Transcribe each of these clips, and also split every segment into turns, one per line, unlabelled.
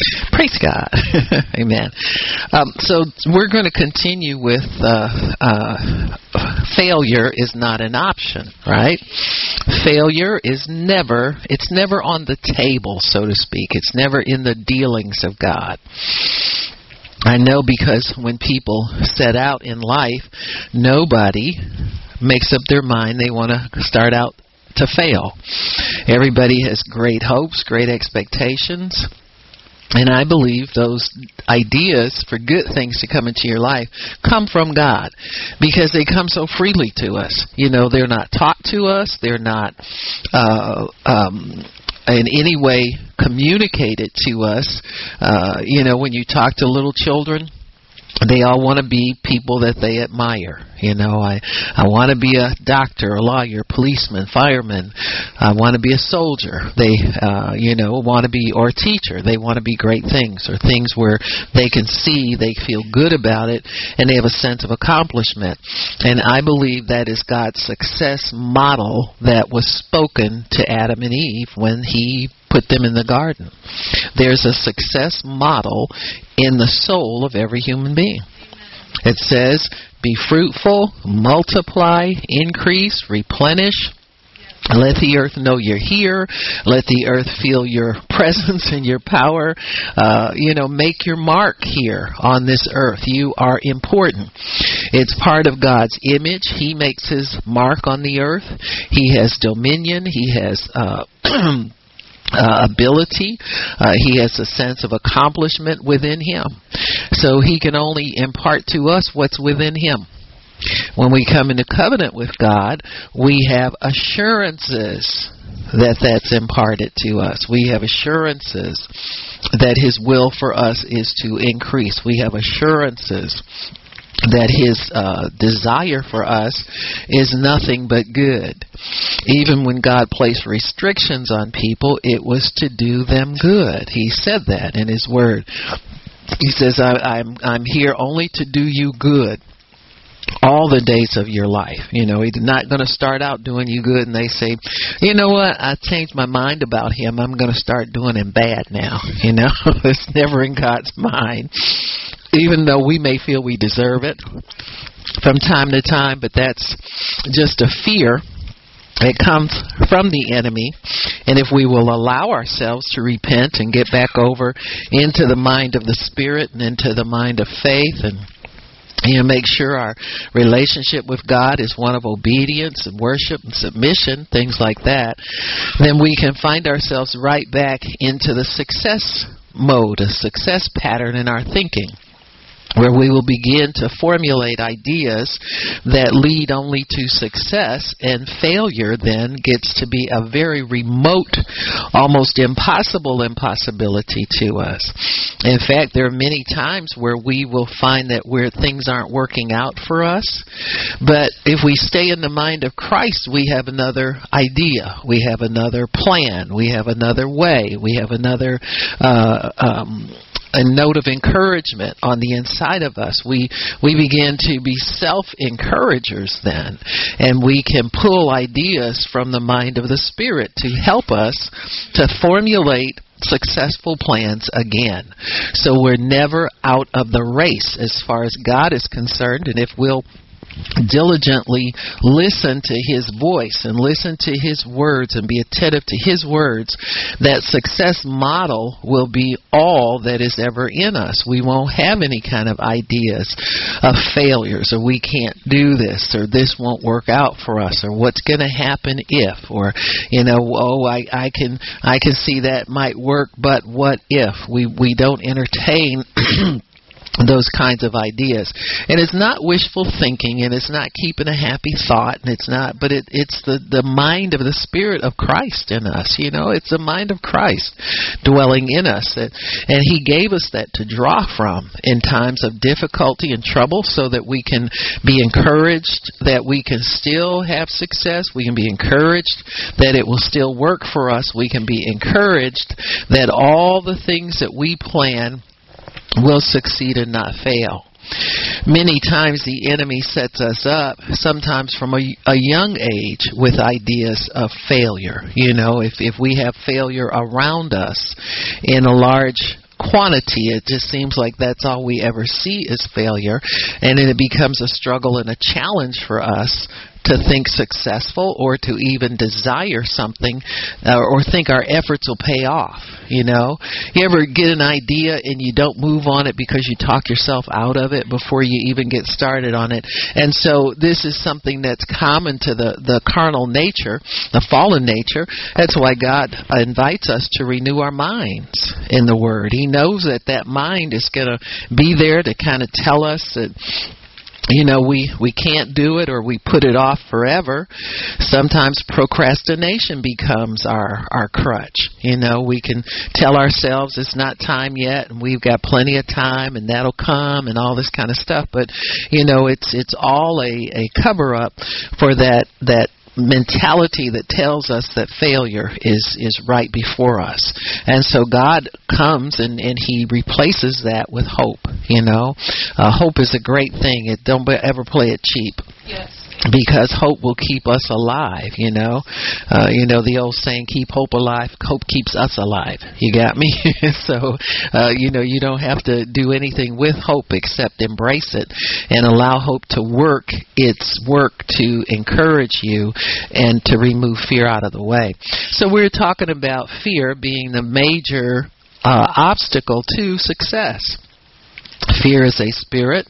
Praise God. Amen. Um, so we're going to continue with uh, uh, failure is not an option, right? Failure is never, it's never on the table, so to speak. It's never in the dealings of God. I know because when people set out in life, nobody makes up their mind they want to start out to fail. Everybody has great hopes, great expectations. And I believe those ideas for good things to come into your life come from God because they come so freely to us. You know, they're not taught to us, they're not uh, um, in any way communicated to us. Uh, you know, when you talk to little children, they all want to be people that they admire. You know, I I want to be a doctor, a lawyer, policeman, fireman. I want to be a soldier. They, uh, you know, want to be or a teacher. They want to be great things or things where they can see, they feel good about it, and they have a sense of accomplishment. And I believe that is God's success model that was spoken to Adam and Eve when He put them in the garden. There's a success model in the soul of every human being. It says, be fruitful, multiply, increase, replenish. Let the earth know you're here. Let the earth feel your presence and your power. Uh, you know, make your mark here on this earth. You are important. It's part of God's image. He makes his mark on the earth. He has dominion. He has. Uh, uh, ability. Uh, he has a sense of accomplishment within him. So he can only impart to us what's within him. When we come into covenant with God, we have assurances that that's imparted to us. We have assurances that His will for us is to increase. We have assurances that his uh, desire for us is nothing but good. Even when God placed restrictions on people, it was to do them good. He said that in His Word. He says, I, "I'm I'm here only to do you good." all the days of your life. You know, he's not going to start out doing you good and they say, you know what, I changed my mind about him. I'm going to start doing him bad now. You know, it's never in God's mind even though we may feel we deserve it from time to time, but that's just a fear it comes from the enemy. And if we will allow ourselves to repent and get back over into the mind of the Spirit and into the mind of faith and you know, make sure our relationship with God is one of obedience and worship and submission, things like that, then we can find ourselves right back into the success mode, a success pattern in our thinking where we will begin to formulate ideas that lead only to success, and failure then gets to be a very remote, almost impossible impossibility to us. In fact, there are many times where we will find that where things aren't working out for us, but if we stay in the mind of Christ, we have another idea, we have another plan, we have another way, we have another uh, um, a note of encouragement on the inside of us. We we begin to be self encouragers then, and we can pull ideas from the mind of the Spirit to help us to formulate successful plans again. So we're never out of the race as far as God is concerned, and if we'll diligently listen to his voice and listen to his words and be attentive to his words, that success model will be all that is ever in us. We won't have any kind of ideas of failures or we can't do this or this won't work out for us or what's going to happen if or you know oh I I can I can see that might work but what if we we don't entertain those kinds of ideas. And it's not wishful thinking and it's not keeping a happy thought and it's not but it it's the the mind of the spirit of Christ in us you know? It's the mind of Christ dwelling in us and, and he gave us that to draw from in times of difficulty and trouble so that we can be encouraged that we can still have success we can be encouraged that it will still work for us we can be encouraged that all the things that we plan will succeed and not fail. Many times the enemy sets us up, sometimes from a, a young age, with ideas of failure. You know, if, if we have failure around us in a large quantity. It just seems like that's all we ever see is failure, and then it becomes a struggle and a challenge for us to think successful or to even desire something uh, or think our efforts will pay off. You know, you ever get an idea and you don't move on it because you talk yourself out of it before you even get started on it. And so this is something that's common to the the carnal nature, the fallen nature. That's why God invites us to renew our minds in the Word. He knows that that mind is going to be there to kind of tell us that you know we we can't do it or we put it off forever. Sometimes procrastination becomes our our crutch. You know we can tell ourselves it's not time yet and we've got plenty of time and that'll come and all this kind of stuff. But you know it's it's all a a cover up for that that mentality that tells us that failure is is right before us. And so god comes and and he replaces that with hope you know? Uh, hope is a great thing. It don't ever play it cheap.
Yes
because hope will keep us alive you know? Uh you know the old saying keep hope alive hope keeps us alive. You got me? So uh you know you don't have to do anything with hope except embrace it and allow hope to work its work to encourage you and to remove fear out of the way. So we're talking about fear being the major uh obstacle to success. Fear is a spirit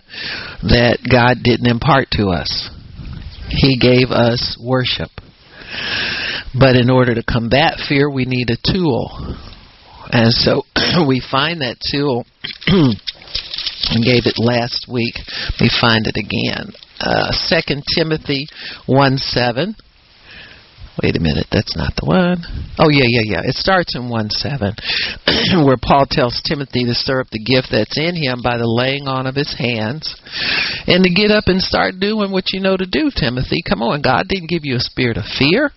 that God didn't impart to us he gave us worship. But in order to combat fear, we need a tool. And so we find that tool. and gave it last week. We find it again. Uh, 2 Timothy 1 7. Wait a minute, that's not the one. Oh, yeah, yeah, yeah. It starts in 1 7, where Paul tells Timothy to stir up the gift that's in him by the laying on of his hands and to get up and start doing what you know to do, Timothy. Come on, God didn't give you a spirit of fear,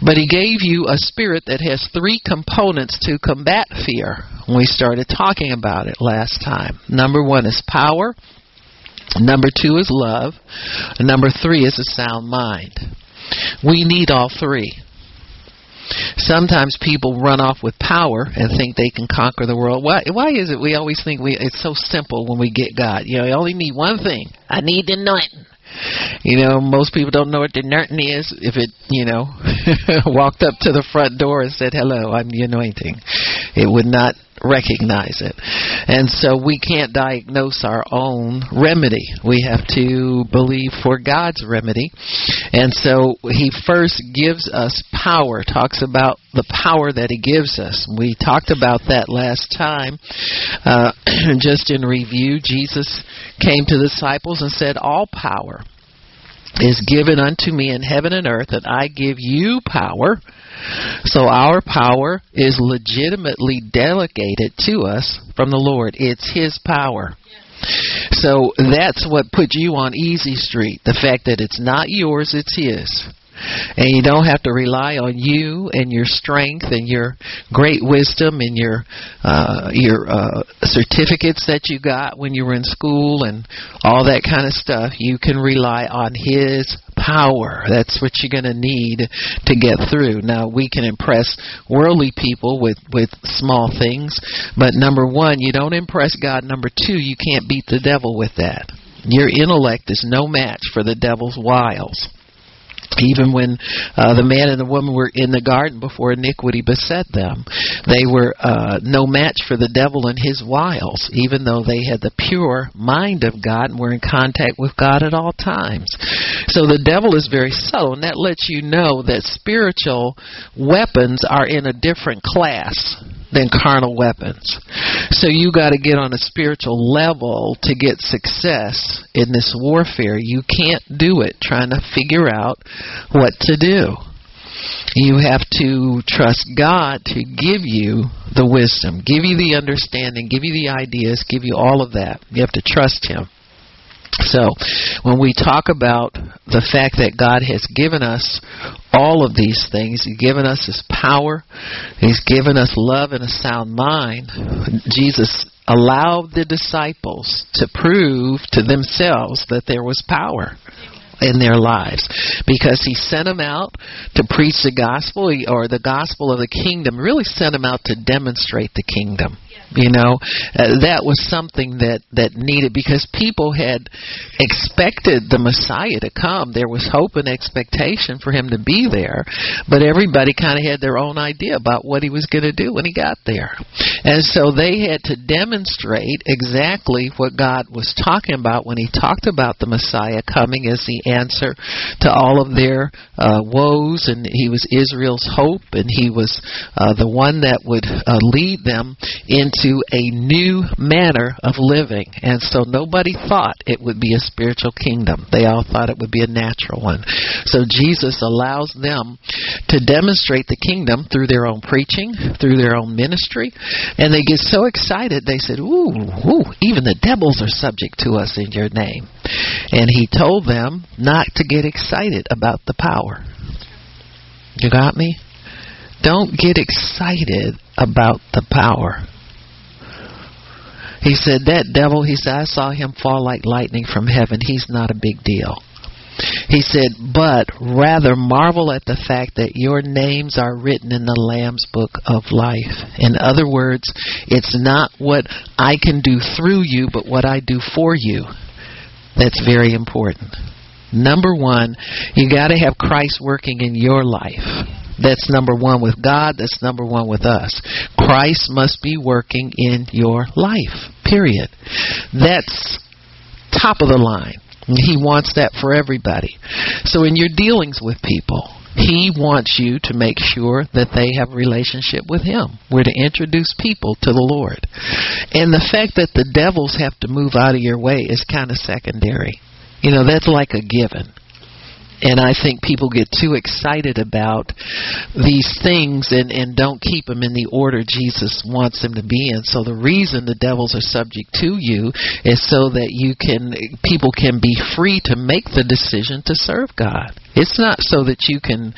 but He gave you a spirit that has three components to combat fear. We started talking about it last time. Number one is power. Number two is love. Number three is a sound mind. We need all three. Sometimes people run off with power and think they can conquer the world. Why? Why is it we always think we? It's so simple when we get God. You know, you only need one thing. I need the anointing. You know, most people don't know what the anointing is. If it, you know, walked up to the front door and said, "Hello, I'm the anointing," it would not recognize it. And so we can't diagnose our own remedy. We have to believe for God's remedy. And so he first gives us power, talks about the power that he gives us. We talked about that last time. Uh, just in review, Jesus came to the disciples and said, All power is given unto me in heaven and earth, and I give you power so our power is legitimately delegated to us from the Lord. It's His power. So that's what put you on easy street. The fact that it's not yours, it's His. And you don't have to rely on you and your strength and your great wisdom and your uh, your uh, certificates that you got when you were in school and all that kind of stuff. You can rely on His power. That's what you're going to need to get through. Now we can impress worldly people with with small things, but number one, you don't impress God. Number two, you can't beat the devil with that. Your intellect is no match for the devil's wiles even when uh, the man and the woman were in the garden before iniquity beset them, they were uh, no match for the devil and his wiles, even though they had the pure mind of God and were in contact with God at all times. So the devil is very subtle, and that lets you know that spiritual weapons are in a different class than carnal weapons. So you got to get on a spiritual level to get success in this warfare. You can't do it trying to figure out what to do. You have to trust God to give you the wisdom, give you the understanding, give you the ideas, give you all of that. You have to trust Him. So, when we talk about the fact that God has given us all of these things, He's given us His power, He's given us love and a sound mind, Jesus allowed the disciples to prove to themselves that there was power in their lives because he sent them out to preach the gospel or the gospel of the kingdom really sent them out to demonstrate the kingdom. You know, uh, that was something that that needed because people had expected the Messiah to come. There was hope and expectation for him to be there, but everybody kind of had their own idea about what he was going to do when he got there, and so they had to demonstrate exactly what God was talking about when He talked about the Messiah coming as the answer to all of their uh, woes, and He was Israel's hope, and He was uh, the one that would uh, lead them into to a new manner of living. And so nobody thought it would be a spiritual kingdom. They all thought it would be a natural one. So Jesus allows them to demonstrate the kingdom through their own preaching, through their own ministry. And they get so excited, they said, Ooh, ooh, even the devils are subject to us in your name. And he told them not to get excited about the power. You got me? Don't get excited about the power. He said, That devil, he said, I saw him fall like lightning from heaven. He's not a big deal. He said, But rather marvel at the fact that your names are written in the Lamb's book of life. In other words, it's not what I can do through you, but what I do for you. That's very important. Number one, you got to have Christ working in your life. That's number one with God. That's number one with us. Christ must be working in your life, period. That's top of the line. He wants that for everybody. So in your dealings with people, he wants you to make sure that they have a relationship with Him. We're to introduce people to the Lord. And the fact that the devils have to move out of your way is kind of secondary. You know, that's like a given and I think people get too excited about these things and and don't keep them in the order Jesus wants them to be in. So the reason the devils are subject to you is so that you can people can be free to make the decision to serve God. It's not so that you can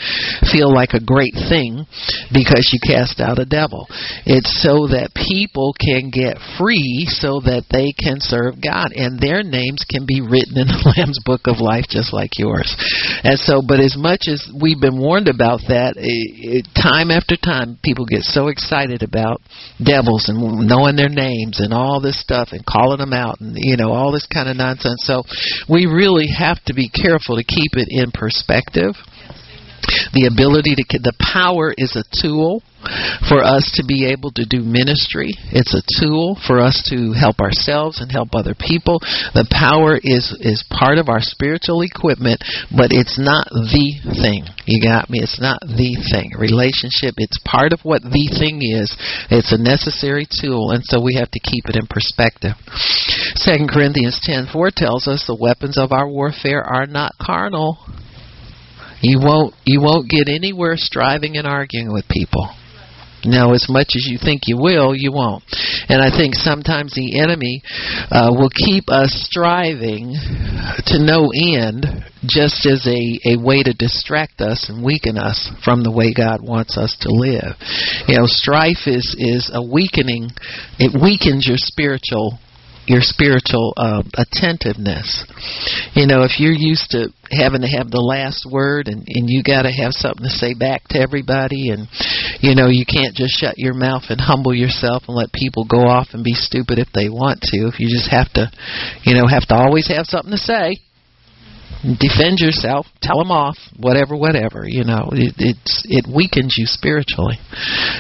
feel like a great thing because you cast out a devil. It's so that people can get free so that they can serve God and their names can be written in the Lamb's book of life just like yours. And so, but as much as we've been warned about that, it, it, time after time, people get so excited about devils and knowing their names and all this stuff and calling them out and, you know, all this kind of nonsense. So we really have to be careful to keep it in perspective the ability to the power is a tool for us to be able to do ministry. It's a tool for us to help ourselves and help other people. The power is is part of our spiritual equipment, but it's not the thing. You got me? It's not the thing. Relationship, it's part of what the thing is. It's a necessary tool, and so we have to keep it in perspective. Second Corinthians ten four tells us the weapons of our warfare are not carnal. You won't you won't get anywhere striving and arguing with people. No, as much as you think you will, you won't. And I think sometimes the enemy uh, will keep us striving to no end just as a, a way to distract us and weaken us from the way God wants us to live. You know, strife is, is a weakening, it weakens your spiritual your spiritual uh, attentiveness. You know, if you're used to having to have the last word and, and you got to have something to say back to everybody, and you know, you can't just shut your mouth and humble yourself and let people go off and be stupid if they want to. If you just have to, you know, have to always have something to say. Defend yourself, tell them off, whatever, whatever. You know, it, it's it weakens you spiritually,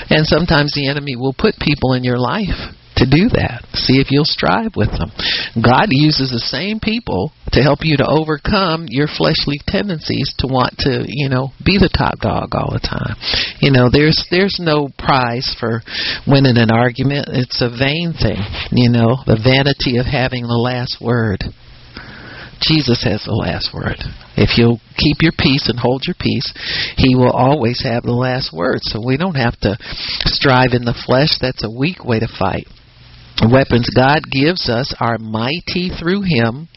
and sometimes the enemy will put people in your life to do that. See if you'll strive with them. God uses the same people to help you to overcome your fleshly tendencies to want to, you know, be the top dog all the time. You know, there's there's no prize for winning an argument. It's a vain thing, you know, the vanity of having the last word. Jesus has the last word. If you'll keep your peace and hold your peace, He will always have the last word. So we don't have to strive in the flesh. That's a weak way to fight weapons God gives us are mighty through Him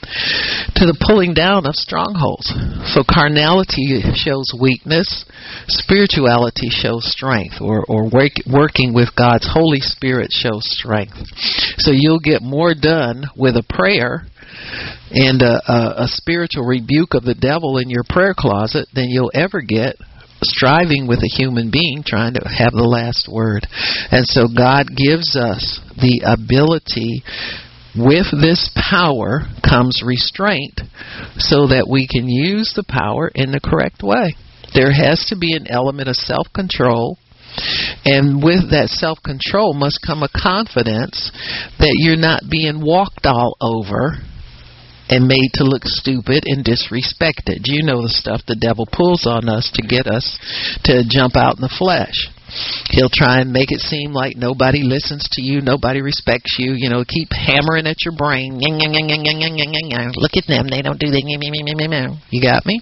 to the pulling down of strongholds. So carnality shows weakness, spirituality shows strength, or, or work, working with God's Holy Spirit shows strength. So you'll get more done with a prayer and a, a, a spiritual rebuke of the devil in your prayer closet than you'll ever get striving with a human being trying to have the last word. And so God gives us the ability with this power comes restraint so that we can use the power in the correct way. There has to be an element of self control. And with that self control must come a confidence that you're not being walked all over and made to look stupid and disrespected. You know the stuff the devil pulls on us to get us to jump out in the flesh. He'll try and make it seem like nobody listens to you, nobody respects you. You know, keep hammering at your brain. Look at them, they don't do that. You got me?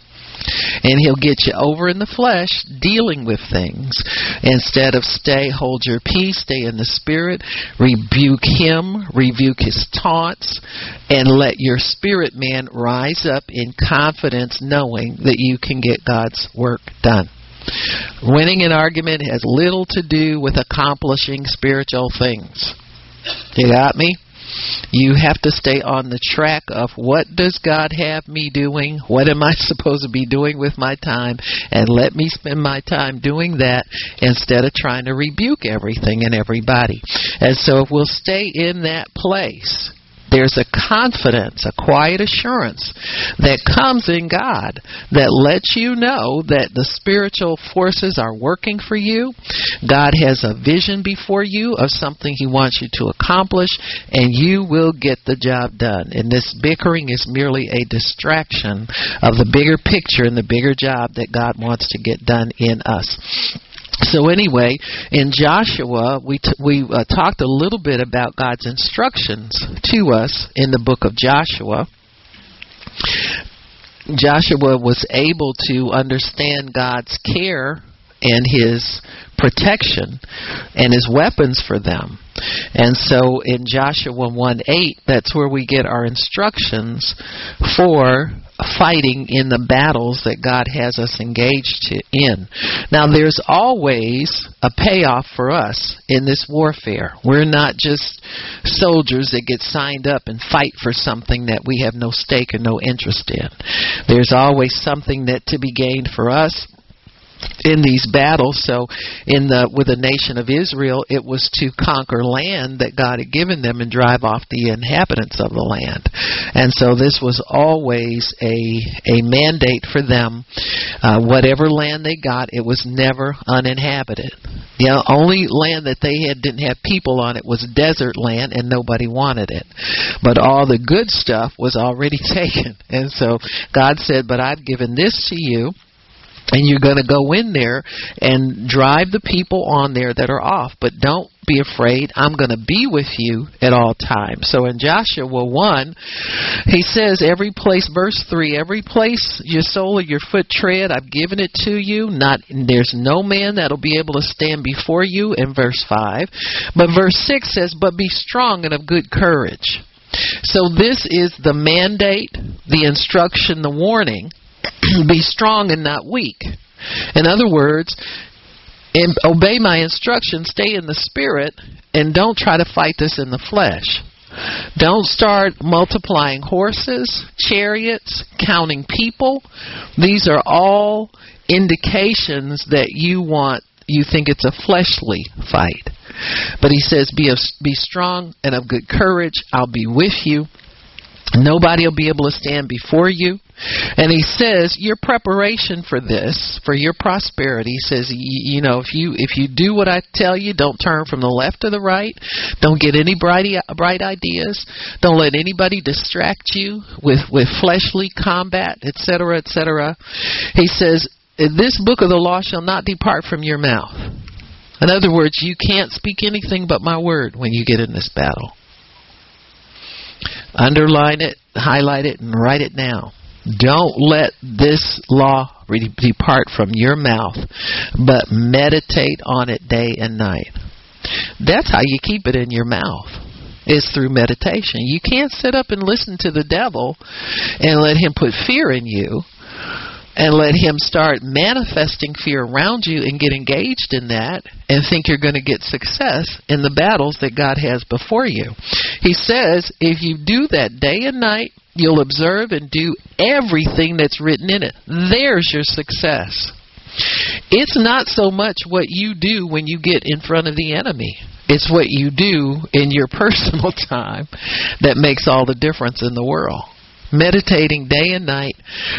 And he'll get you over in the flesh dealing with things. Instead of stay hold your peace stay in the spirit rebuke him rebuke his taunts and let your spirit man rise up in confidence knowing that you can get God's work done. Winning an argument has little to do with accomplishing spiritual things. You got me you have to stay on the track of what does God have me doing? What am I supposed to be doing with my time? And let me spend my time doing that instead of trying to rebuke everything and everybody. And so if we'll stay in that place, there's a confidence, a quiet assurance that comes in God that lets you know that the spiritual forces are working for you. God has a vision before you of something He wants you to accomplish, and you will get the job done. And this bickering is merely a distraction of the bigger picture and the bigger job that God wants to get done in us. So anyway, in Joshua, we t- we uh, talked a little bit about God's instructions to us in the book of Joshua. Joshua was able to understand God's care and his protection and his weapons for them. And so in Joshua 1 8, that's where we get our instructions for fighting in the battles that God has us engaged in. Now, there's always a payoff for us in this warfare. We're not just soldiers that get signed up and fight for something that we have no stake or no interest in. There's always something that to be gained for us in these battles. So, in the with the nation of Israel, it was to conquer land that God had given them and drive off the inhabitants of the land. And so, this was always a a mandate for them. Uh, whatever land they got, it was never uninhabited. The only land that they had didn't have people on it was desert land, and nobody wanted it. But all the good stuff was already taken. And so, God said, "But I've given this to you." And you're going to go in there and drive the people on there that are off. But don't be afraid. I'm going to be with you at all times. So in joshua 1 he says every place verse 3 every place your sole of your foot tread i've given it to you. Not there's no man that'll be able to stand before you in verse 5 but verse 6 says but be strong and of good courage. So this is the mandate the instruction the warning be strong and not weak. In other words, obey my instructions, stay in the spirit, and don't try to fight this in the flesh. Don't start multiplying horses, chariots, counting people. These are all indications that you want you think it's a fleshly fight. But he says be be strong and of good courage. I'll be with you. Nobody will be able to stand before you. And he says your preparation for this, for your prosperity, says you, know if you if you do what I tell you, don't turn from the left to the right, don't get any bright bright ideas, don't let anybody distract you with with fleshly combat, etc., etc. He says this book of the law shall not depart from your mouth. In other words, you can't speak anything but my word when you get in this battle. Underline it, highlight it, and write it down. Don't let this law depart from your mouth, but meditate on it day and night. That's how you keep it in your mouth. Is through meditation. You can't sit up and listen to the devil and let him put fear in you and let him start manifesting fear around you and get engaged in that and think you're going to get success in the battles that God has before you. He says if you do that day and night, you'll observe and do everything that's written in it. There's your success. It's not so much what you do when you get in front of the enemy. It's what you do in your personal time that makes all the difference in the world. Meditating day and night,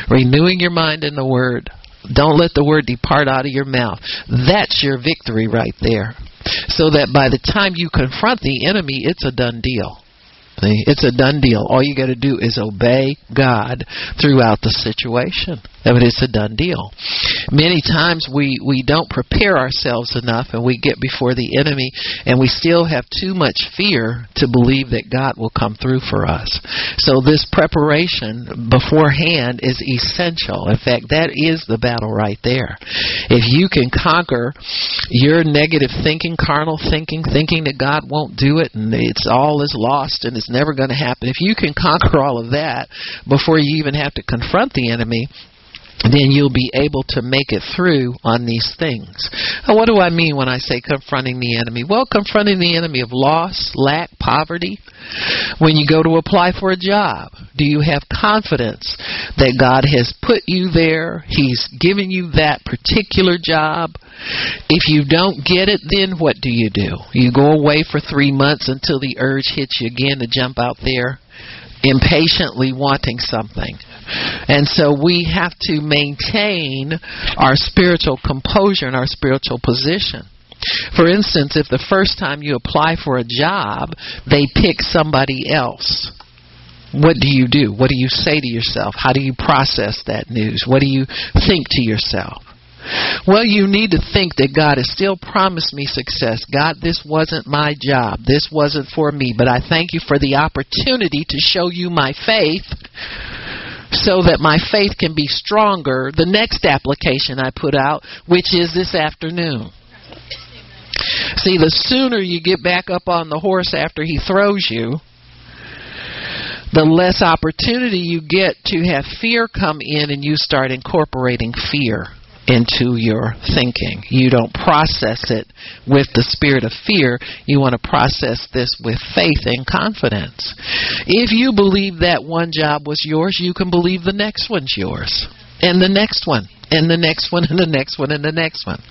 renewing your mind in the Word. Don't let the Word depart out of your mouth. That's your victory right there. So that by the time you confront the enemy, it's a done deal. See, it's a done deal. All you got to do is obey God throughout the situation. But it's a done deal. Many times we, we don't prepare ourselves enough and we get before the enemy and we still have too much fear to believe that God will come through for us. So this preparation beforehand is essential. In fact, that is the battle right there. If you can conquer your negative thinking, carnal thinking, thinking that God won't do it and it's all is lost and it's never going to happen, if you can conquer all of that before you even have to confront the enemy, then you'll be able to make it through on these things. What do I mean when I say confronting the enemy? Well, confronting the enemy of loss, lack, poverty. When you go to apply for a job, do you have confidence that God has put you there? He's given you that particular job. If you don't get it, then what do you do? You go away for three months until the urge hits you again to jump out there impatiently wanting something. And so we have to maintain our spiritual composure and our spiritual position. For instance, if the first time you apply for a job, they pick somebody else, what do you do? What do you say to yourself? How do you process that news? What do you think to yourself? Well, you need to think that God has still promised me success. God, this wasn't my job. This wasn't for me. But I thank you for the opportunity to show you my faith so that my faith can be stronger the next application I put out, which is this afternoon. See, the sooner you get back up on the horse after he throws you, the less opportunity you get to have fear come in and you start incorporating fear into your thinking. You don't process it with the spirit of fear. You want to process this with faith and confidence. If you believe that one job was yours, you can believe the next one's yours. And the next one, and the next one, and the next one, and the next one.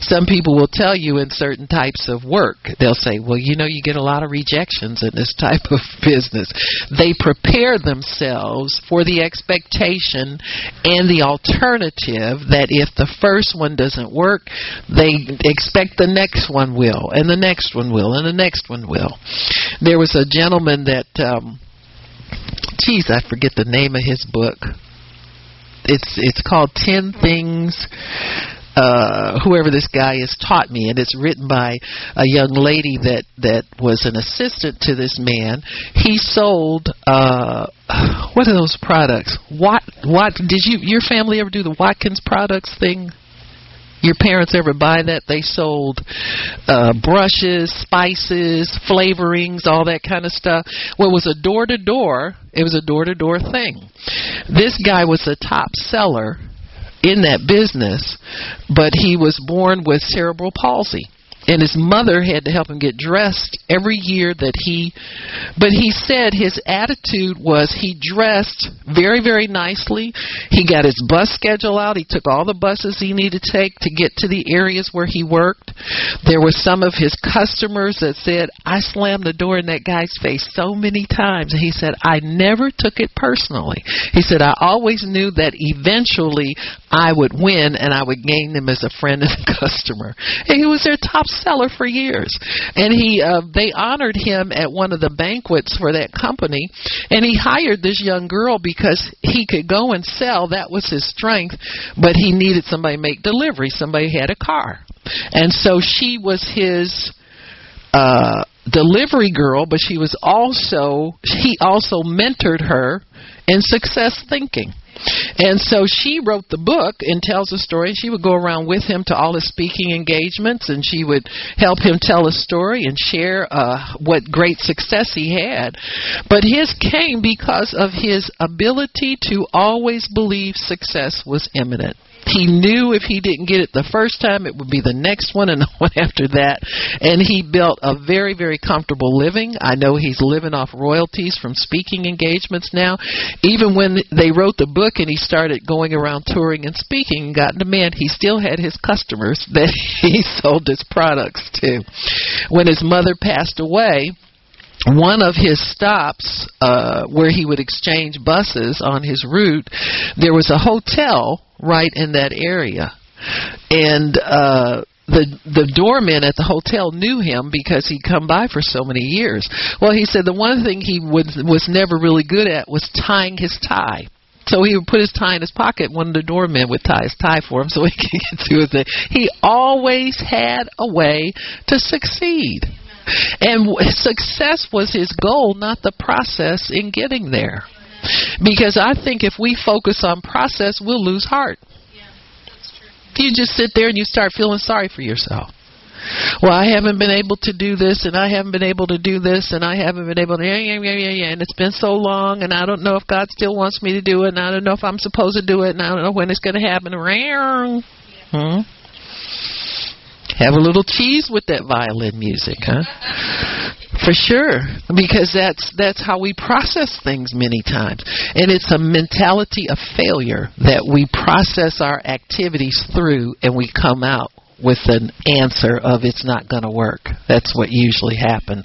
Some people will tell you in certain types of work, they'll say, well, you know, you get a lot of rejections in this type of business. They prepare themselves for the expectation and the alternative that if the first one doesn't work, they expect the next one will, and the next one will, and the next one will. There was a gentleman that, um, geez, I forget the name of his book. It's it's called Ten Things uh, whoever this guy is taught me, and it's written by a young lady that that was an assistant to this man. He sold uh, what are those products? What what did you your family ever do the Watkins products thing? Your parents ever buy that? They sold uh, brushes, spices, flavorings, all that kind of stuff. Well, it was a door to door. It was a door to door thing. This guy was a top seller in that business, but he was born with cerebral palsy and his mother had to help him get dressed every year that he but he said his attitude was he dressed very very nicely. He got his bus schedule out. He took all the buses he needed to take to get to the areas where he worked. There were some of his customers that said i slammed the door in that guy's face so many times. And he said i never took it personally. He said i always knew that eventually i would win and i would gain them as a friend and a customer. And he was their top seller for years, and he uh, they honored him at one of the banquets for that company, and he hired this young girl because he could go and sell. That was his strength, but he needed somebody to make delivery. Somebody had a car, and so she was his. Uh, delivery girl, but she was also he also mentored her in success thinking. And so she wrote the book and tells a story. She would go around with him to all his speaking engagements, and she would help him tell a story and share uh, what great success he had. But his came because of his ability to always believe success was imminent He knew if he didn't get it the first time, it would be the next one and the one after that. And he built a very, very comfortable living. I know he's living off royalties from speaking engagements now. Even when they wrote the book and he started going around touring and speaking and got demand, he still had his customers that he sold his products to. When his mother passed away, one of his stops uh, where he would exchange buses on his route, there was a hotel right in that area, and uh, the the doorman at the hotel knew him because he'd come by for so many years. Well, he said the one thing he was was never really good at was tying his tie. So he would put his tie in his pocket. One of the doormen would tie his tie for him so he could get through his thing. He always had a way to succeed. And success was his goal, not the process in getting there. Because I think if we focus on process, we'll lose heart. You just sit there and you start feeling sorry for yourself. Well, I haven't been able to do this, and I haven't been able to do this, and I haven't been able to, yeah, yeah, yeah, yeah, yeah, and it's been so long, and I don't know if God still wants me to do it, and I don't know if I'm supposed to do it, and I don't know when it's going to happen. Hmm? Have a little cheese with that violin music, huh? For sure, because that's that's how we process things many times, and it's a mentality of failure that we process our activities through, and we come out with an answer of it's not going to work. That's what usually happens.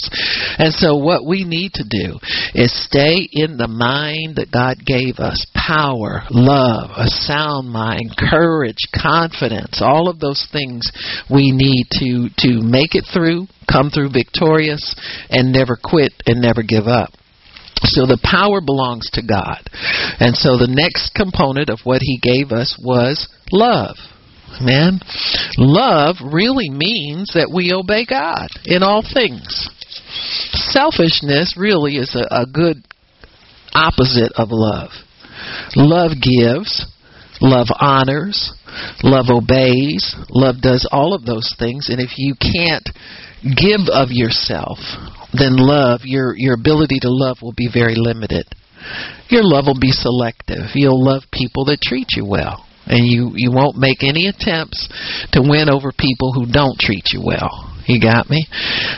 And so what we need to do is stay in the mind that God gave us. Power, love, a sound mind, courage, confidence, all of those things we need to to make it through, come through victorious and never quit and never give up. So the power belongs to God. And so the next component of what he gave us was love. Man, love really means that we obey God in all things. Selfishness really is a, a good opposite of love. Love gives, love honors, love obeys, love does all of those things, and if you can't give of yourself, then love, your your ability to love will be very limited. Your love will be selective. You'll love people that treat you well and you you won't make any attempts to win over people who don't treat you well. You got me?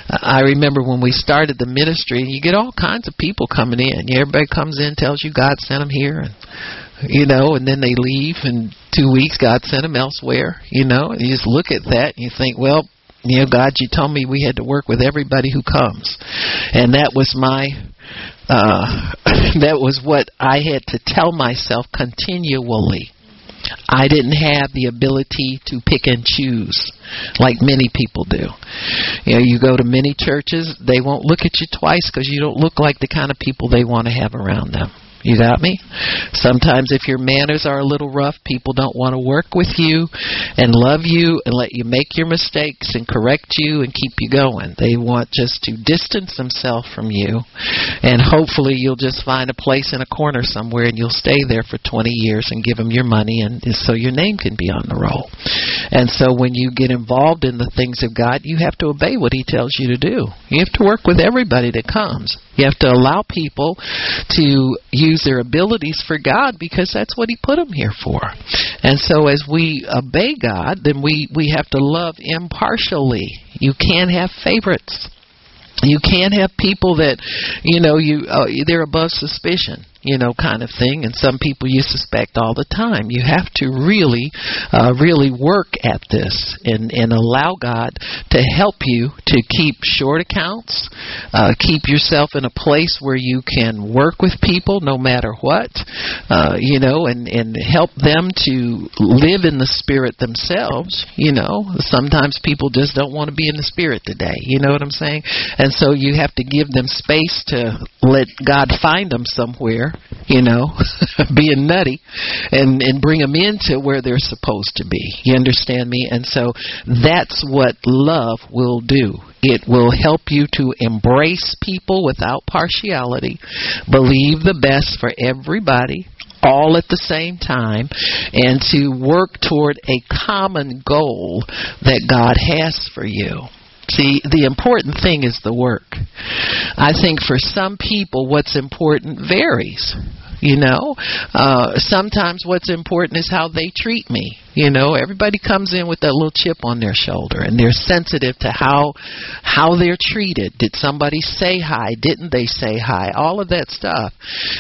I remember when we started the ministry, you get all kinds of people coming in. Everybody comes in, tells you God sent them here, and you know, and then they leave, and two weeks God sent them elsewhere. You know, and you just look at that and you think, well, you know, God, you told me we had to work with everybody who comes, and that was my uh that was what I had to tell myself continually I didn't have the ability to pick and choose like many people do. You know, you go to many churches, they won't look at you twice because you don't look like the kind of people they want to have around them. You got me? Sometimes if your manners are a little rough, people don't want to work with you and love you and let you make your mistakes and correct you and keep you going. They want just to distance themselves from you and hopefully you'll just find a place in a corner somewhere and you'll stay there for 20 years and give them your money and so your name can be on the roll. And so when you get involved in the things of God, you have to obey what he tells you to do. You have to work with everybody that comes. You have to allow people to use their abilities for God because that's what He put them here for. And so, as we obey God, then we we have to love impartially. You can't have favorites. You can't have people that, you know, you uh, they're above suspicion you know, kind of thing. And some people you suspect all the time. You have to really, uh, really work at this and, and allow God to help you to keep short accounts, uh, keep yourself in a place where you can work with people no matter what, uh, you know, and, and help them to live in the Spirit themselves. You know, sometimes people just don't want to be in the Spirit today. You know what I'm saying? And so you have to give them space to let God find them somewhere you know, being nutty, and and bring them into where they're supposed to be. You understand me? And so that's what love will do. It will help you to embrace people without partiality, believe the best for everybody, all at the same time and to work toward a common goal that God has for you. See, the important thing is the work. I think for some people, what's important varies. You know, uh, sometimes what's important is how they treat me. You know, everybody comes in with that little chip on their shoulder and they're sensitive to how how they're treated. Did somebody say hi? Didn't they say hi? All of that stuff.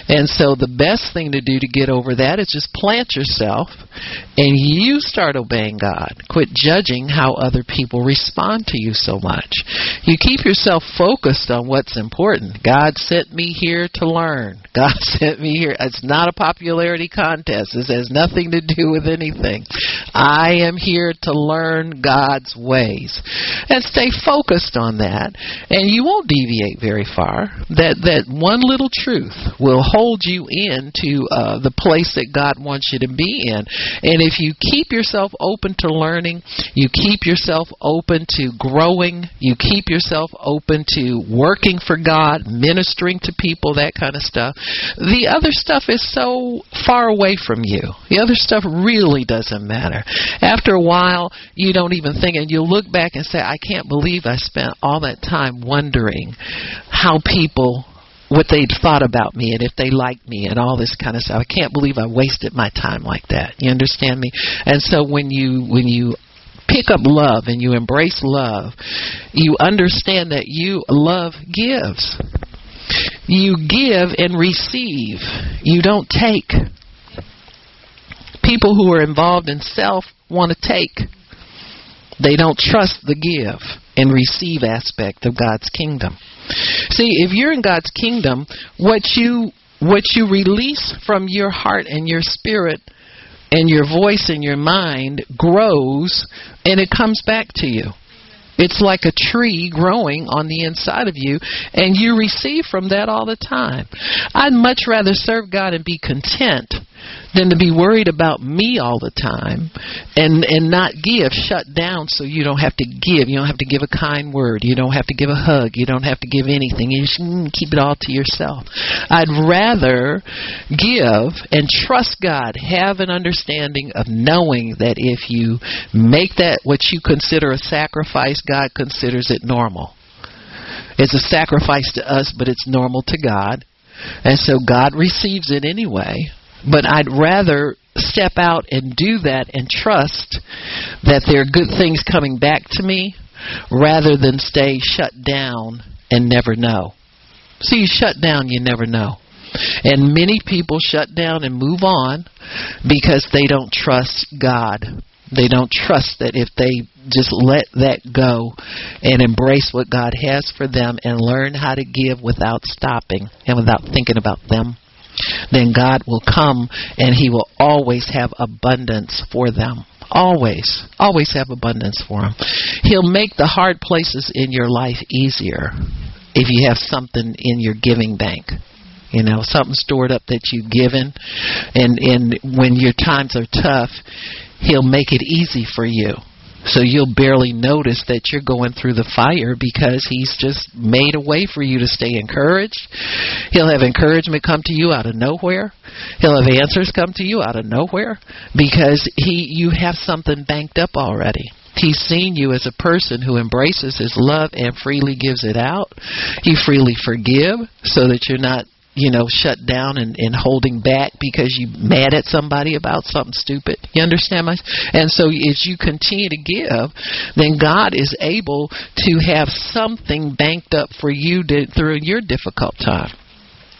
And so the best thing to do to get over that is just plant yourself and you start obeying God. Quit judging how other people respond to you so much. You keep yourself focused on what's important. God sent me here to learn. God sent me here. It's not a popularity contest. This has nothing to do with anything. I am here to learn God's ways. And stay focused on that. And you won't deviate very far. That, that one little truth will hold you into uh, the place that God wants you to be in. And if you keep yourself open to learning, you keep yourself open to growing, you keep yourself open to working for God, ministering to people, that kind of stuff, the other stuff is so far away from you. The other stuff really doesn't matter. After a while, you don't even think, and you'll look back and say, I can't believe I spent all that time wondering how people what they'd thought about me and if they liked me and all this kind of stuff. I can't believe I wasted my time like that. You understand me? And so when you when you pick up love and you embrace love, you understand that you love gives. You give and receive. You don't take. People who are involved in self want to take. They don't trust the give and receive aspect of God's kingdom. See, if you're in God's kingdom, what you what you release from your heart and your spirit and your voice and your mind grows and it comes back to you. It's like a tree growing on the inside of you, and you receive from that all the time. I'd much rather serve God and be content than to be worried about me all the time and and not give shut down so you don't have to give. You don't have to give a kind word. You don't have to give a hug. You don't have to give anything. You just mm, keep it all to yourself. I'd rather give and trust god have an understanding of knowing that if you make that what you consider a sacrifice god considers it normal. It's a sacrifice to us but it's normal to god. And so god receives it anyway but I'd rather step out and do that and trust that there are good things coming back to me rather than stay shut down and never know. See, you shut down, you never know. And many people shut down and move on because they don't trust God. They don't trust that if they just let that go and embrace what God has for them and learn how to give without stopping and without thinking about them then God will come and He will always have abundance for them. Always, always have abundance for them. He'll make the hard places in your life easier if you have something in your giving bank. You know, something stored up that you've given, and and when your times are tough, He'll make it easy for you so you'll barely notice that you're going through the fire because he's just made a way for you to stay encouraged. He'll have encouragement come to you out of nowhere. He'll have answers come to you out of nowhere because he you have something banked up already. He's seen you as a person who embraces his love and freely gives it out. He freely forgive so that you're not you know, shut down and, and holding back because you're mad at somebody about something stupid. You understand my? And so as you continue to give, then God is able to have something banked up for you to, through your difficult time.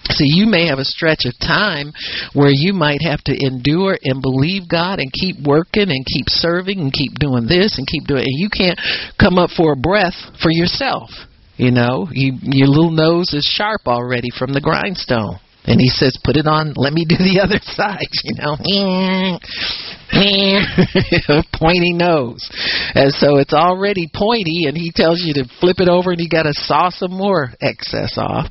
See, you may have a stretch of time where you might have to endure and believe God and keep working and keep serving and keep doing this and keep doing and you can't come up for a breath for yourself. You know, you, your little nose is sharp already from the grindstone. And he says, put it on, let me do the other side, you know. pointy nose. And so it's already pointy, and he tells you to flip it over and you got to saw some more excess off.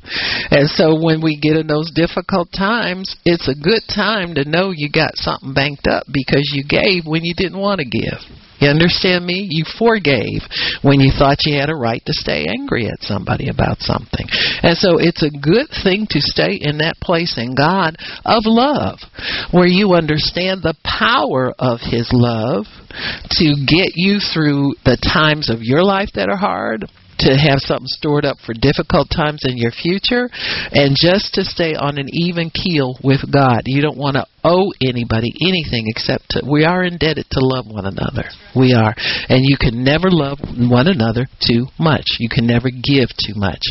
And so when we get in those difficult times, it's a good time to know you got something banked up because you gave when you didn't want to give. You understand me? You forgave when you thought you had a right to stay angry at somebody about something. And so it's a good thing to stay in that place in God of love, where you understand the power of His love to get you through the times of your life that are hard to have something stored up for difficult times in your future and just to stay on an even keel with God. You don't want to owe anybody anything except to, we are indebted to love one another. We are. And you can never love one another too much. You can never give too much.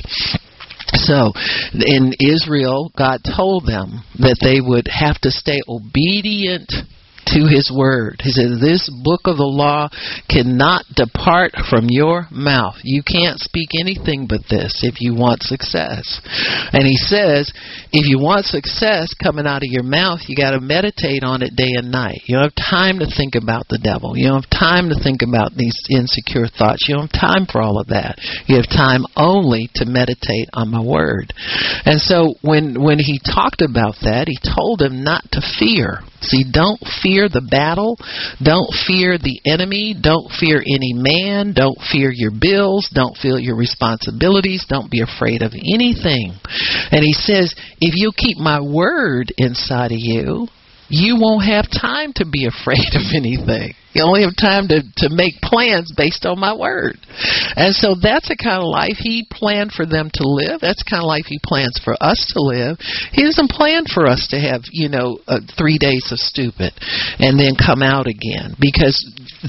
So, in Israel, God told them that they would have to stay obedient to his word. He says, This book of the law cannot depart from your mouth. You can't speak anything but this if you want success. And he says, if you want success coming out of your mouth, you got to meditate on it day and night. You don't have time to think about the devil. You don't have time to think about these insecure thoughts. You don't have time for all of that. You have time only to meditate on my word. And so when when he talked about that, he told them not to fear. See, don't fear the battle. Don't fear the enemy. Don't fear any man. Don't fear your bills. Don't feel your responsibilities. Don't be afraid of anything. And he says, if you keep my word inside of you, you won't have time to be afraid of anything. You only have time to, to make plans based on my word. And so that's the kind of life he planned for them to live. That's the kind of life he plans for us to live. He doesn't plan for us to have, you know, uh, three days of stupid and then come out again because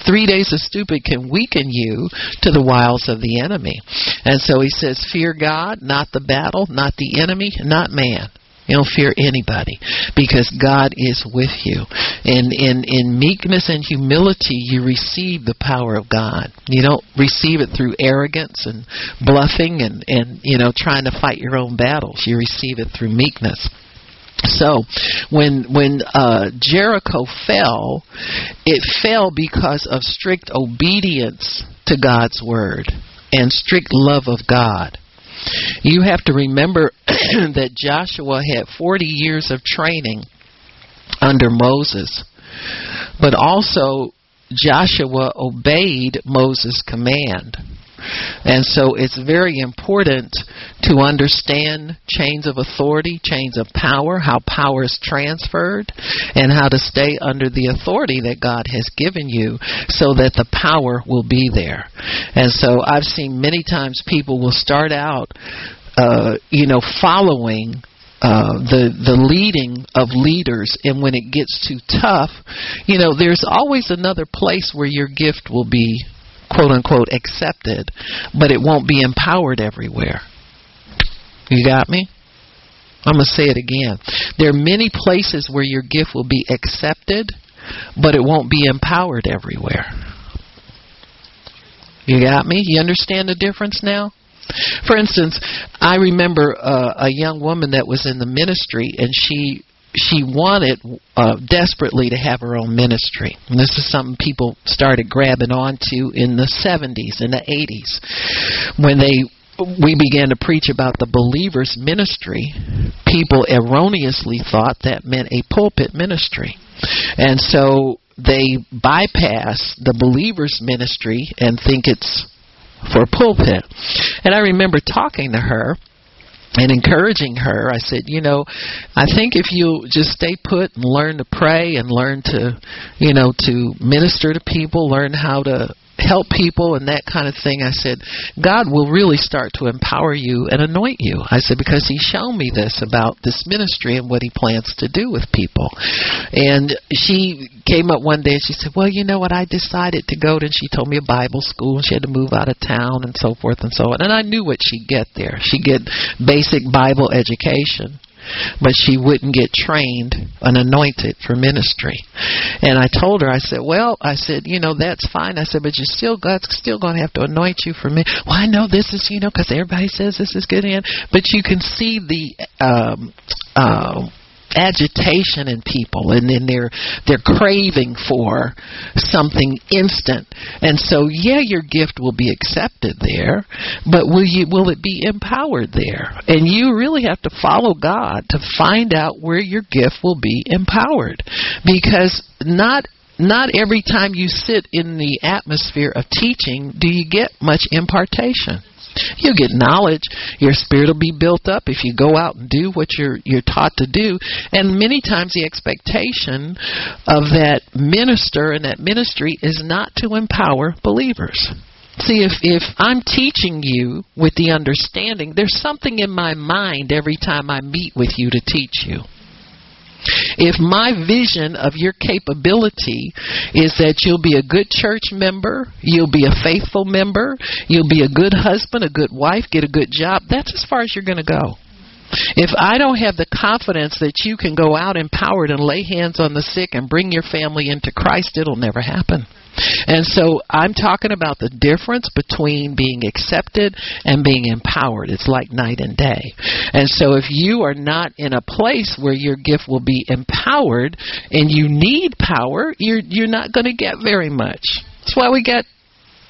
three days of stupid can weaken you to the wiles of the enemy. And so he says, fear God, not the battle, not the enemy, not man. You don't fear anybody because God is with you. And in, in meekness and humility, you receive the power of God. You don't receive it through arrogance and bluffing and, and you know, trying to fight your own battles. You receive it through meekness. So when when uh, Jericho fell, it fell because of strict obedience to God's word and strict love of God. You have to remember that Joshua had 40 years of training under Moses, but also Joshua obeyed Moses' command. And so it's very important to understand chains of authority, chains of power, how power is transferred, and how to stay under the authority that God has given you so that the power will be there. And so I've seen many times people will start out, uh, you know, following uh, the the leading of leaders, and when it gets too tough, you know, there's always another place where your gift will be quote unquote accepted, but it won't be empowered everywhere. You got me? I'm going to say it again. There are many places where your gift will be accepted, but it won't be empowered everywhere. You got me? You understand the difference now? For instance, I remember uh, a young woman that was in the ministry, and she she wanted uh, desperately to have her own ministry. And this is something people started grabbing onto in the 70s and the 80s when they we began to preach about the believer's ministry. People erroneously thought that meant a pulpit ministry, and so they bypass the believer's ministry and think it's for pulpit. And I remember talking to her and encouraging her, I said, you know, I think if you just stay put and learn to pray and learn to, you know, to minister to people, learn how to help people and that kind of thing. I said, God will really start to empower you and anoint you. I said, because He's shown me this about this ministry and what He plans to do with people. And she came up one day and she said, Well, you know what? I decided to go. And she told me a Bible school and she had to move out of town and so forth and so on. And I knew what she'd get there. She'd get basic Bible education but she wouldn't get trained and anointed for ministry. And I told her, I said, well, I said, you know, that's fine. I said, but you still, God's still going to have to anoint you for me. Well, I know this is, you know, because everybody says this is good, and but you can see the um, uh, agitation in people and then they're they're craving for something instant. And so yeah your gift will be accepted there but will you will it be empowered there? And you really have to follow God to find out where your gift will be empowered. Because not not every time you sit in the atmosphere of teaching do you get much impartation you get knowledge. Your spirit will be built up if you go out and do what you're you're taught to do. And many times the expectation of that minister and that ministry is not to empower believers. See, if, if I'm teaching you with the understanding, there's something in my mind every time I meet with you to teach you. If my vision of your capability is that you'll be a good church member, you'll be a faithful member, you'll be a good husband, a good wife, get a good job, that's as far as you're going to go. If I don't have the confidence that you can go out empowered and lay hands on the sick and bring your family into Christ, it'll never happen. And so I'm talking about the difference between being accepted and being empowered. It's like night and day. And so if you are not in a place where your gift will be empowered and you need power, you're you're not going to get very much. That's why we get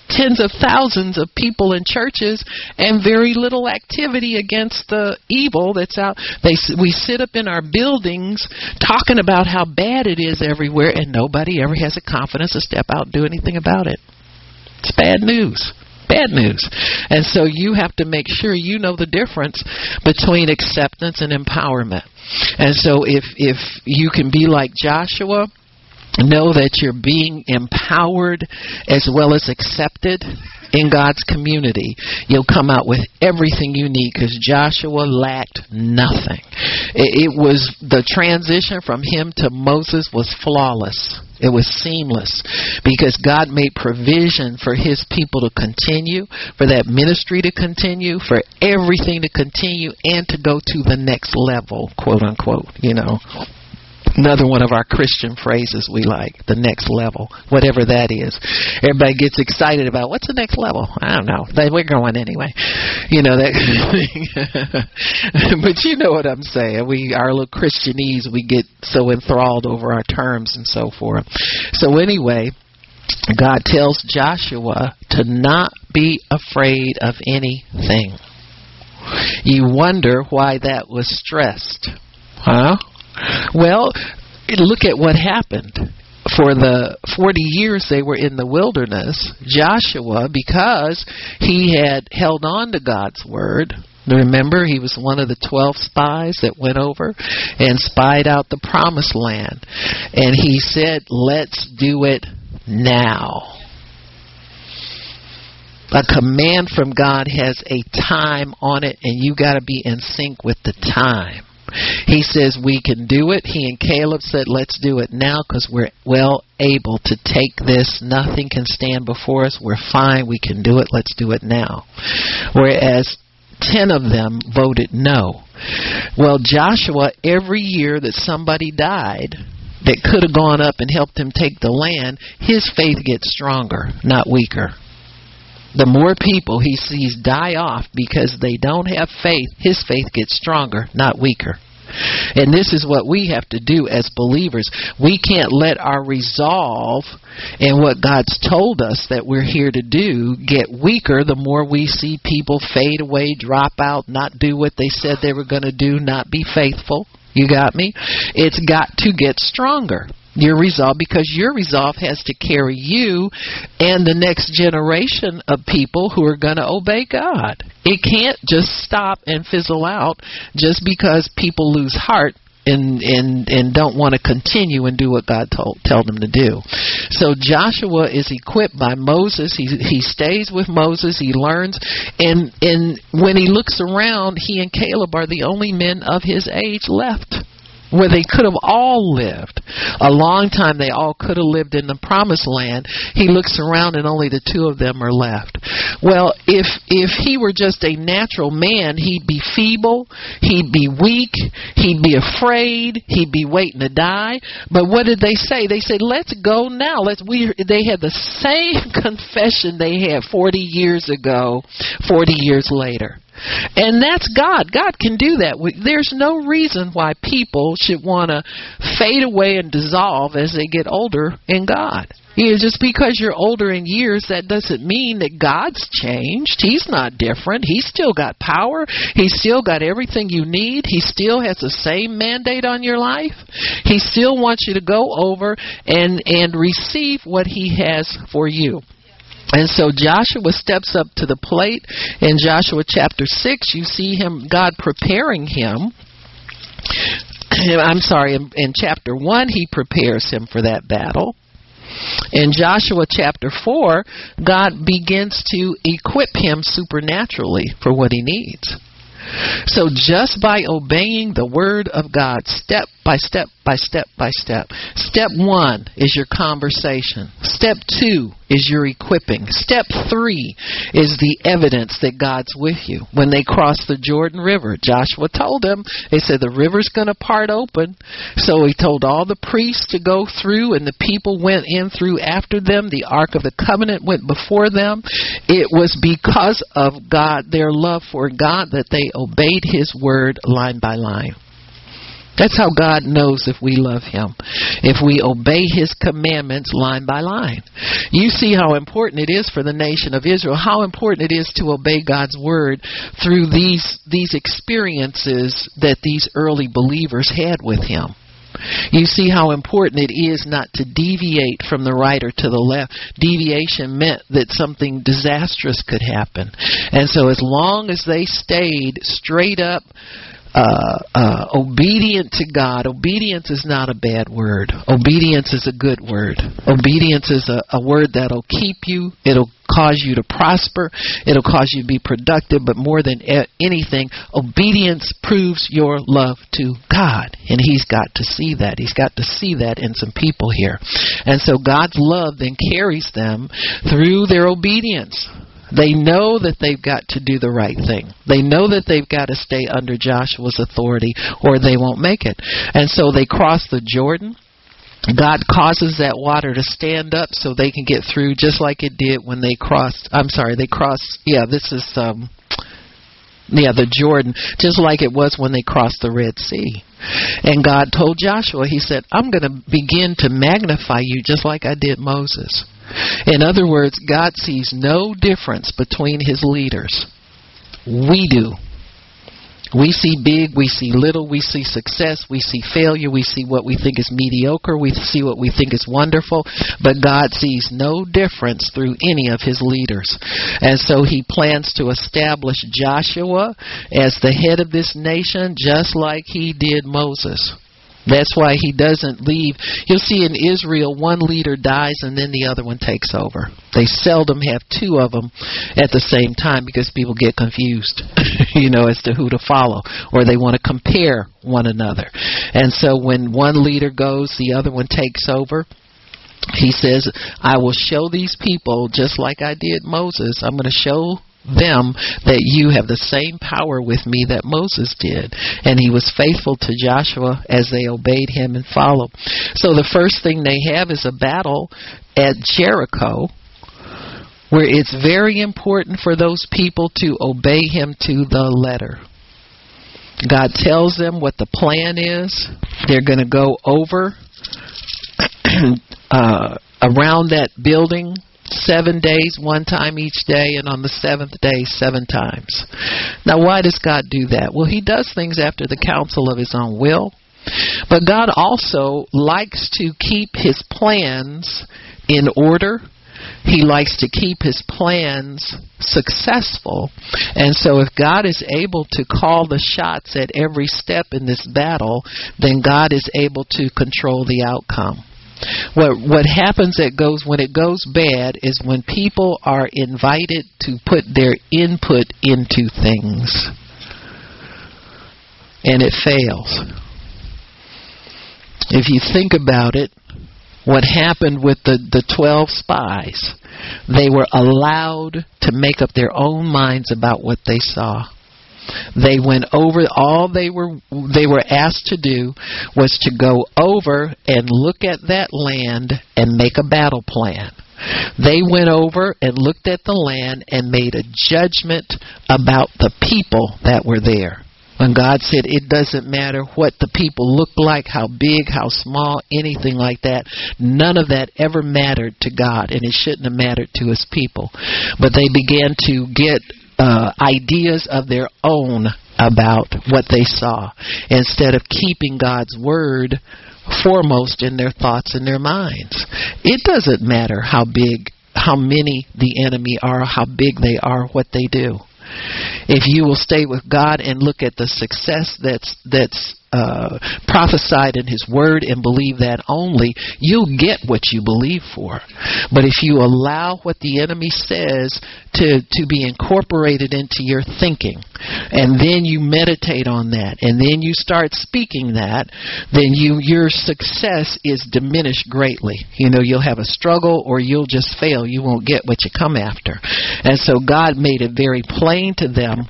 tens of thousands of people in churches and very little activity against the evil that's out. They we sit up in our buildings talking about how bad it is everywhere and nobody ever has the confidence to step out and do anything about it. It's bad news. Bad news. And so you have to make sure you know the difference between acceptance and empowerment. And so if if you can be like Joshua know that you're being empowered as well as accepted in God's community, you'll come out with everything you need because Joshua lacked nothing. It, it was the transition from him to Moses was flawless. It was seamless because God made provision for his people to continue, for that ministry to continue, for everything to continue, and to go to the next level, quote unquote, you know another one of our Christian phrases we like, the next level, whatever that is. Everybody gets excited about what's the next level. I don't know. We're going anyway. You know that but you know what I'm saying. We our little Christianese, we get so enthralled over our terms and so forth. So anyway, God tells Joshua to not be afraid of anything. You wonder why that was stressed. Huh? Well, look at what happened. For the 40 years they were in the wilderness, Joshua, because he had held on to God's word, Remember, he was one of the 12 spies that went over and spied out the promised land. And he said, Let's do it now. A command from God has a time on it, and you got to be in sync with the time. He says we can do it. He and Caleb said, let's do it now because we're well able to take this. Nothing can stand before us. We're fine. We can do it. Let's do it now. Whereas 10 of them voted no. Well, Joshua, every year that somebody died, that could have gone up and helped him take the land, his faith gets stronger, not weaker the more people he sees die off because they don't have faith, his faith gets stronger, not weaker. And this is what we have to do as believers. We can't let our resolve and what God's told us that we're here to do get weaker the more we see people fade away, drop out, not do what they said they were going to do, not be faithful. You got me? It's got to get stronger your resolve because your resolve has to carry you and the next generation of people who are going to obey God. It can't just stop and fizzle out just because people lose heart and and and don't want to continue and do what God told tell them to do. So Joshua is equipped by Moses. He he stays with Moses. He learns, and and when he looks around, he and Caleb are the only men of his age left where they could have all lived. A long time they all could have lived in the promised land. He looks around and only the two of them are left. Well, if if he were just a natural man, he'd be feeble, he'd be weak, he'd be afraid, he'd be waiting to die. But what did they say? They said, "Let's go now. Let's we they had the same confession they had 40 years ago, 40 years later. And that's God. God can do that. There's no reason why people should want to fade away and dissolve as they get older in God. You know, just because you're older in years, that doesn't mean that God's changed. He's not different. He's still got power. He's still got everything you need. He still has the same mandate on your life. He still wants you to go over and and receive what he has for you. And so Joshua steps up to the plate. In Joshua chapter 6, you see him, God preparing him. I'm sorry, in, in chapter 1, he prepares him for that battle. In Joshua chapter 4, God begins to equip him supernaturally for what he needs. So just by obeying the word of God step by step by step by step. Step one is your conversation. Step two is your equipping. Step three is the evidence that God's with you. When they crossed the Jordan River, Joshua told them, they said the river's going to part open. So he told all the priests to go through, and the people went in through after them. The Ark of the Covenant went before them. It was because of God, their love for God, that they obeyed his word line by line. That's how God knows if we love Him. If we obey His commandments line by line. You see how important it is for the nation of Israel, how important it is to obey God's word through these, these experiences that these early believers had with Him. You see how important it is not to deviate from the right or to the left. Deviation meant that something disastrous could happen. And so as long as they stayed straight up uh, uh, obedient to God. Obedience is not a bad word. Obedience is a good word. Obedience is a, a word that'll keep you. It'll cause you to prosper. It'll cause you to be productive. But more than anything, obedience proves your love to God. And He's got to see that. He's got to see that in some people here. And so God's love then carries them through their obedience. They know that they've got to do the right thing. They know that they've got to stay under Joshua's authority or they won't make it. And so they cross the Jordan. God causes that water to stand up so they can get through just like it did when they crossed I'm sorry, they crossed yeah, this is um yeah, the Jordan, just like it was when they crossed the Red Sea. And God told Joshua, He said, I'm going to begin to magnify you just like I did Moses. In other words, God sees no difference between his leaders. We do. We see big, we see little, we see success, we see failure, we see what we think is mediocre, we see what we think is wonderful, but God sees no difference through any of his leaders. And so he plans to establish Joshua as the head of this nation just like he did Moses. That's why he doesn't leave. You'll see in Israel, one leader dies and then the other one takes over. They seldom have two of them at the same time because people get confused, you know, as to who to follow, or they want to compare one another. And so when one leader goes, the other one takes over he says, I will show these people, just like I did Moses, I'm going to show them that you have the same power with me that Moses did. And he was faithful to Joshua as they obeyed him and followed. So the first thing they have is a battle at Jericho where it's very important for those people to obey him to the letter. God tells them what the plan is. They're going to go over uh, around that building seven days, one time each day, and on the seventh day, seven times. Now, why does God do that? Well, He does things after the counsel of His own will. But God also likes to keep His plans in order. He likes to keep his plans successful. And so, if God is able to call the shots at every step in this battle, then God is able to control the outcome. What what happens that goes when it goes bad is when people are invited to put their input into things and it fails. If you think about it, what happened with the, the 12 spies, they were allowed to make up their own minds about what they saw. They went over all they were they were asked to do was to go over and look at that land and make a battle plan. They went over and looked at the land and made a judgment about the people that were there. When God said it doesn't matter what the people look like, how big, how small, anything like that, none of that ever mattered to God, and it shouldn't have mattered to His people. But they began to get uh, ideas of their own about what they saw instead of keeping God's word foremost in their thoughts and their minds. It doesn't matter how big, how many the enemy are, how big they are, what they do. If you will stay with God and look at the success that's that's uh, prophesied in His Word and believe that only, you'll get what you believe for. But if you allow what the enemy says to to be incorporated into your thinking, and then you meditate on that, and then you start speaking that, then you your success is diminished greatly. You know, you'll have a struggle or you'll just fail. You won't get what you come after. And so God made it very plain to them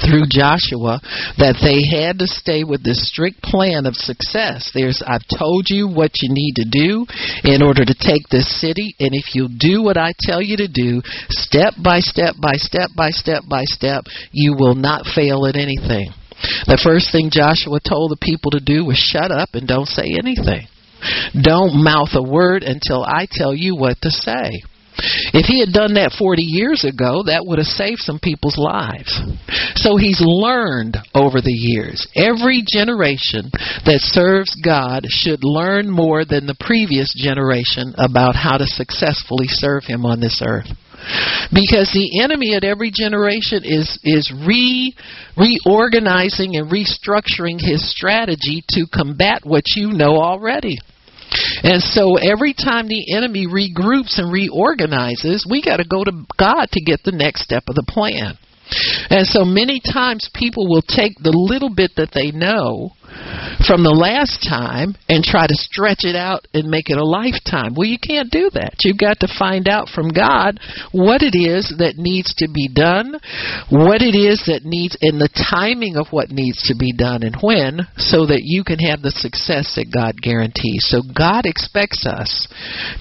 through Joshua that they had to stay with this strict plan of success. There's I've told you what you need to do in order to take this city and if you do what I tell you to do step by step by step by step by step you will not fail at anything. The first thing Joshua told the people to do was shut up and don't say anything. Don't mouth a word until I tell you what to say. If he had done that 40 years ago, that would have saved some people's lives. So he's learned over the years. Every generation that serves God should learn more than the previous generation about how to successfully serve him on this earth. Because the enemy at every generation is is re reorganizing and restructuring his strategy to combat what you know already. And so every time the enemy regroups and reorganizes, we got to go to God to get the next step of the plan. And so many times people will take the little bit that they know from the last time and try to stretch it out and make it a lifetime. Well, you can't do that. You've got to find out from God what it is that needs to be done, what it is that needs, and the timing of what needs to be done and when, so that you can have the success that God guarantees. So God expects us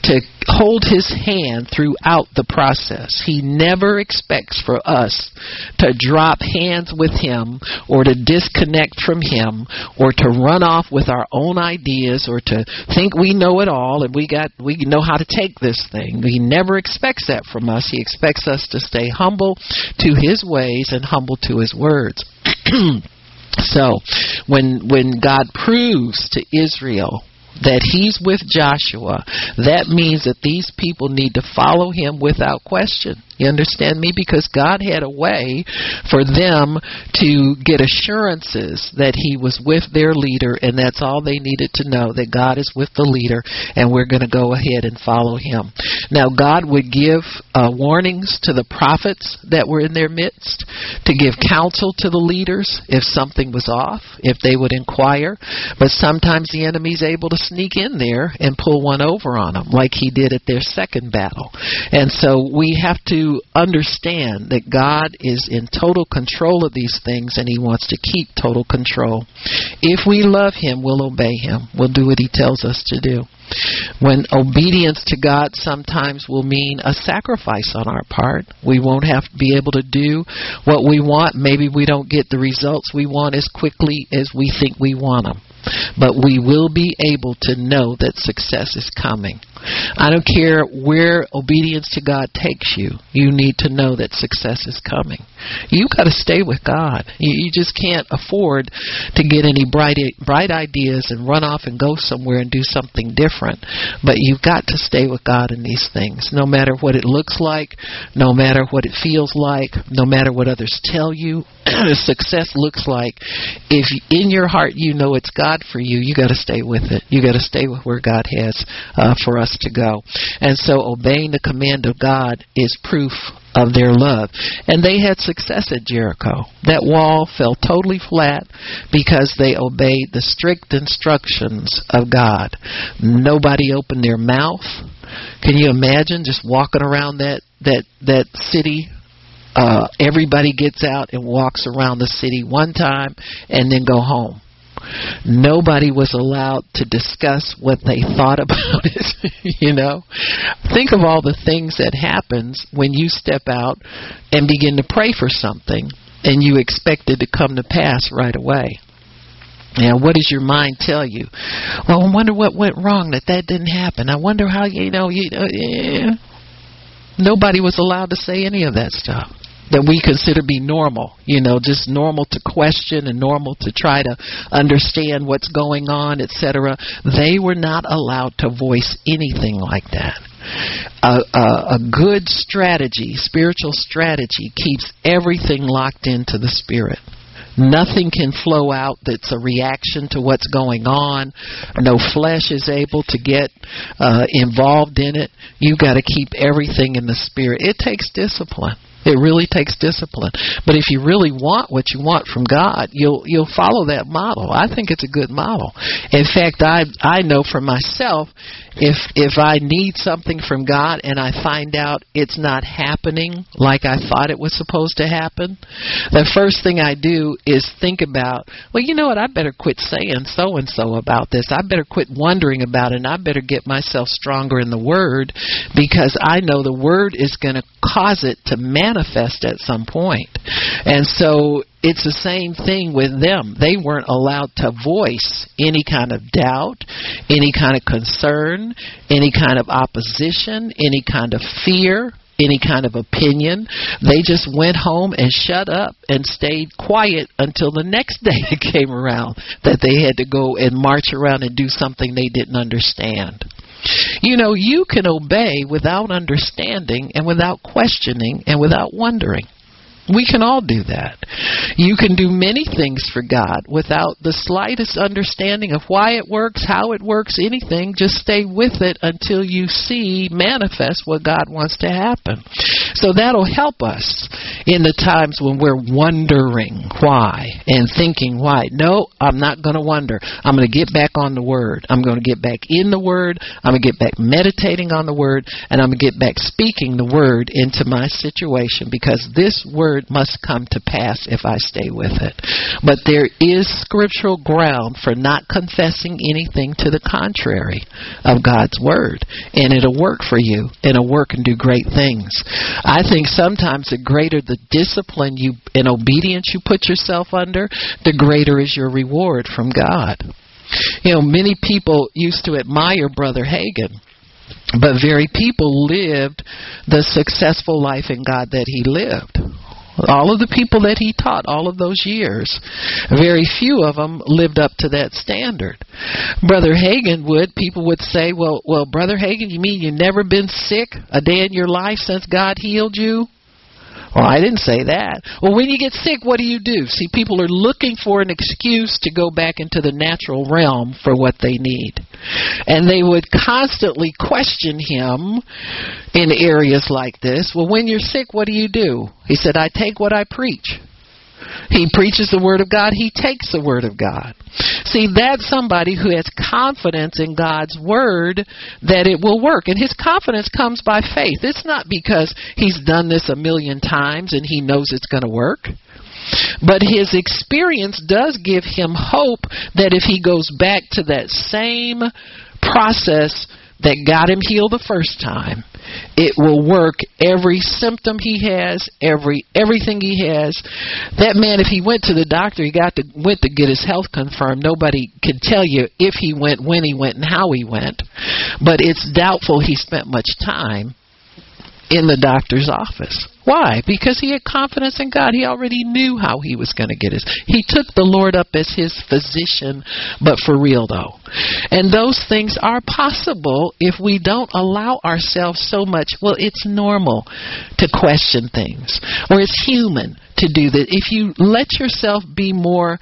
to hold His hand throughout the process. He never expects for us to drop hands with Him or to disconnect from Him or to run off with our own ideas or to think we know it all and we got we know how to take this thing. He never expects that from us. He expects us to stay humble to his ways and humble to his words. so, when when God proves to Israel that he's with Joshua, that means that these people need to follow him without question. You understand me? Because God had a way for them to get assurances that He was with their leader, and that's all they needed to know that God is with the leader, and we're going to go ahead and follow Him. Now, God would give uh, warnings to the prophets that were in their midst, to give counsel to the leaders if something was off, if they would inquire. But sometimes the enemy's able to sneak in there and pull one over on them, like he did at their second battle. And so we have to understand that God is in total control of these things and He wants to keep total control. If we love Him, we'll obey Him. We'll do what He tells us to do. When obedience to God sometimes will mean a sacrifice on our part. We won't have to be able to do what we want. Maybe we don't get the results we want as quickly as we think we want them. But we will be able to know that success is coming. I don't care where obedience to God takes you. You need to know that success is coming. You got to stay with God. You, you just can't afford to get any bright bright ideas and run off and go somewhere and do something different. But you've got to stay with God in these things, no matter what it looks like, no matter what it feels like, no matter what others tell you. success looks like. If in your heart you know it's God for you, you got to stay with it. You got to stay with where God has uh, for us to go. And so obeying the command of God is proof of their love. And they had success at Jericho. That wall fell totally flat because they obeyed the strict instructions of God. Nobody opened their mouth. Can you imagine just walking around that that that city uh, everybody gets out and walks around the city one time and then go home. Nobody was allowed to discuss what they thought about it. you know, think of all the things that happens when you step out and begin to pray for something, and you expect it to come to pass right away. Now, what does your mind tell you? Well, I wonder what went wrong that that didn't happen. I wonder how you know you. Uh, yeah. Nobody was allowed to say any of that stuff that we consider be normal, you know, just normal to question and normal to try to understand what's going on, etc. They were not allowed to voice anything like that. A, a, a good strategy, spiritual strategy, keeps everything locked into the spirit. Nothing can flow out that's a reaction to what's going on. No flesh is able to get uh, involved in it. You've got to keep everything in the spirit. It takes discipline. It really takes discipline. But if you really want what you want from God, you'll you'll follow that model. I think it's a good model. In fact, I I know for myself if if I need something from God and I find out it's not happening like I thought it was supposed to happen, the first thing I do is think about, well, you know what? I better quit saying so and so about this. I better quit wondering about it. and I better get myself stronger in the Word because I know the Word is going to cause it to manifest at some point. And so it's the same thing with them. They weren't allowed to voice any kind of doubt, any kind of concern, any kind of opposition, any kind of fear, any kind of opinion. They just went home and shut up and stayed quiet until the next day it came around that they had to go and march around and do something they didn't understand. You know, you can obey without understanding and without questioning and without wondering. We can all do that. You can do many things for God without the slightest understanding of why it works, how it works, anything. Just stay with it until you see manifest what God wants to happen. So that'll help us in the times when we're wondering why and thinking why. No, I'm not going to wonder. I'm going to get back on the Word. I'm going to get back in the Word. I'm going to get back meditating on the Word. And I'm going to get back speaking the Word into my situation because this Word word must come to pass if I stay with it. But there is scriptural ground for not confessing anything to the contrary of God's word. And it'll work for you, and it'll work and do great things. I think sometimes the greater the discipline you and obedience you put yourself under, the greater is your reward from God. You know, many people used to admire Brother Hagin but very people lived the successful life in God that he lived. All of the people that he taught all of those years, very few of them lived up to that standard. Brother Hagin would, people would say, well, well, Brother Hagin, you mean you've never been sick a day in your life since God healed you? Well, I didn't say that. Well, when you get sick, what do you do? See, people are looking for an excuse to go back into the natural realm for what they need. And they would constantly question him in areas like this. Well, when you're sick, what do you do? He said, I take what I preach. He preaches the Word of God, he takes the Word of God. See, that's somebody who has confidence in God's Word that it will work. And his confidence comes by faith. It's not because he's done this a million times and he knows it's going to work. But his experience does give him hope that if he goes back to that same process that got him healed the first time, it will work every symptom he has, every everything he has. That man, if he went to the doctor, he got to went to get his health confirmed. Nobody could tell you if he went, when he went, and how he went. But it's doubtful he spent much time in the doctor's office. Why? Because he had confidence in God. He already knew how he was going to get his. He took the Lord up as his physician, but for real though. And those things are possible if we don't allow ourselves so much. Well, it's normal to question things, or it's human to do that. If you let yourself be more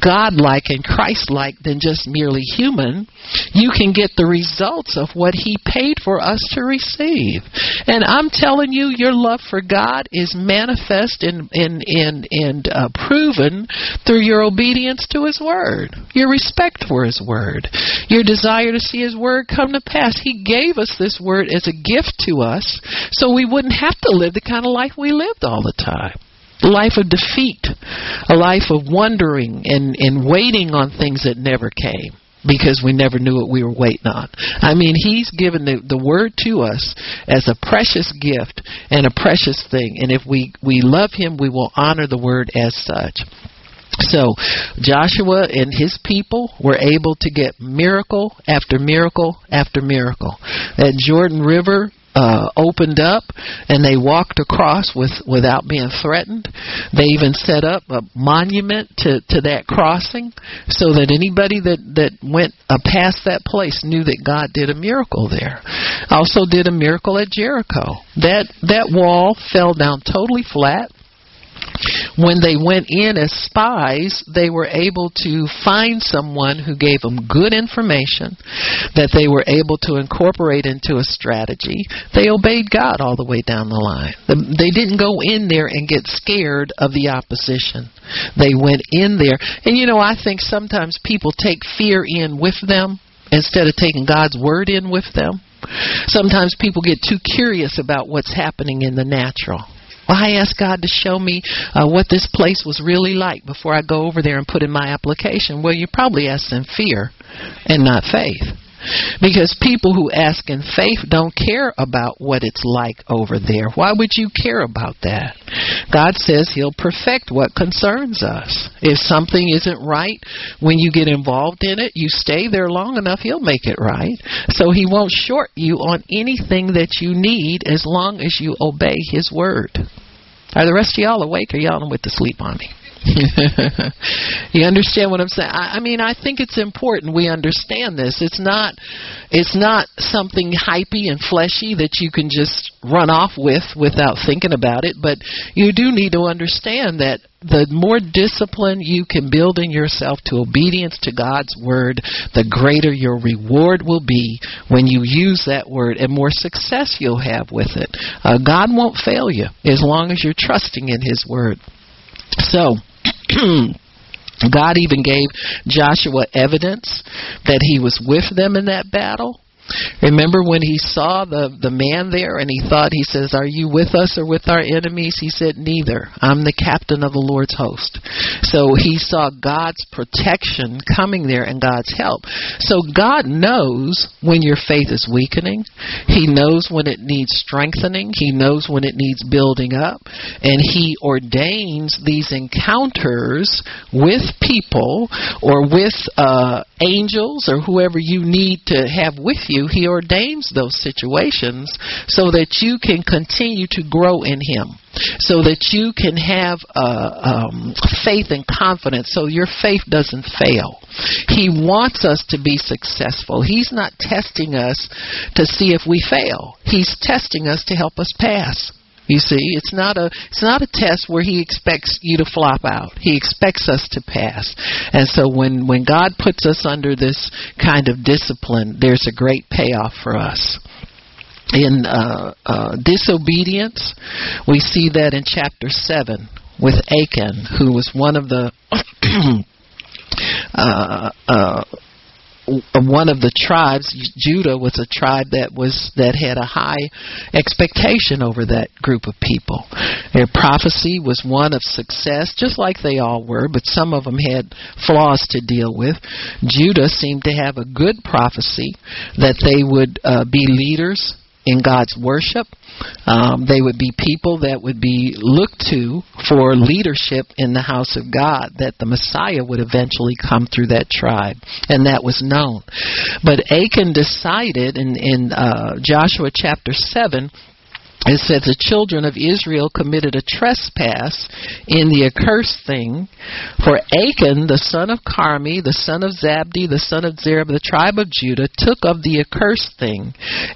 godlike and Christ-like than just merely human, you can get the results of what He paid for us to receive. And I'm telling you, your love for God is manifest and and and, and uh, proven through your obedience to His Word, your respect for His Word, your desire to see His Word come to pass. He gave us this Word as a gift to us, so we wouldn't have to live the kind of life we lived all the time life of defeat, a life of wondering and, and waiting on things that never came because we never knew what we were waiting on. I mean, He's given the, the Word to us as a precious gift and a precious thing. And if we, we love Him, we will honor the Word as such. So Joshua and his people were able to get miracle after miracle after miracle. At Jordan River, uh, opened up and they walked across with without being threatened. They even set up a monument to to that crossing so that anybody that that went uh, past that place knew that God did a miracle there. Also did a miracle at Jericho. That that wall fell down totally flat when they went in as spies, they were able to find someone who gave them good information that they were able to incorporate into a strategy. They obeyed God all the way down the line. They didn't go in there and get scared of the opposition. They went in there. And you know, I think sometimes people take fear in with them instead of taking God's word in with them. Sometimes people get too curious about what's happening in the natural. I asked God to show me uh, what this place was really like before I go over there and put in my application. Well, you probably asked in fear and not faith. Because people who ask in faith don't care about what it's like over there. Why would you care about that? God says He'll perfect what concerns us. If something isn't right when you get involved in it, you stay there long enough, He'll make it right. So He won't short you on anything that you need as long as you obey His word. Are the rest of y'all awake or y'all with the sleep on me? you understand what I'm saying? I, I mean, I think it's important we understand this. It's not, it's not something hypey and fleshy that you can just run off with without thinking about it. But you do need to understand that the more discipline you can build in yourself to obedience to God's word, the greater your reward will be when you use that word and more success you'll have with it. Uh, God won't fail you as long as you're trusting in His word. So, God even gave Joshua evidence that he was with them in that battle. Remember when he saw the the man there and he thought he says, "Are you with us or with our enemies?" He said, "Neither. I'm the captain of the Lord's host." So he saw God's protection coming there and God's help. So God knows when your faith is weakening. He knows when it needs strengthening. He knows when it needs building up, and he ordains these encounters with people or with uh angels or whoever you need to have with you, He ordains those situations so that you can continue to grow in Him. So that you can have uh, um, faith and confidence, so your faith doesn't fail. He wants us to be successful. He's not testing us to see if we fail. He's testing us to help us pass. You see, it's not a it's not a test where he expects you to flop out. He expects us to pass. And so when when God puts us under this kind of discipline, there's a great payoff for us. In uh, uh, disobedience, we see that in chapter seven with Achan, who was one of the uh, uh one of the tribes Judah was a tribe that was that had a high expectation over that group of people. Their prophecy was one of success just like they all were but some of them had flaws to deal with. Judah seemed to have a good prophecy that they would uh, be leaders in God's worship. Um, they would be people that would be looked to for leadership in the house of God, that the Messiah would eventually come through that tribe, and that was known. But Achan decided in, in uh, Joshua chapter 7 it says the children of Israel committed a trespass in the accursed thing, for Achan, the son of Carmi, the son of Zabdi, the son of Zerah, the tribe of Judah, took of the accursed thing,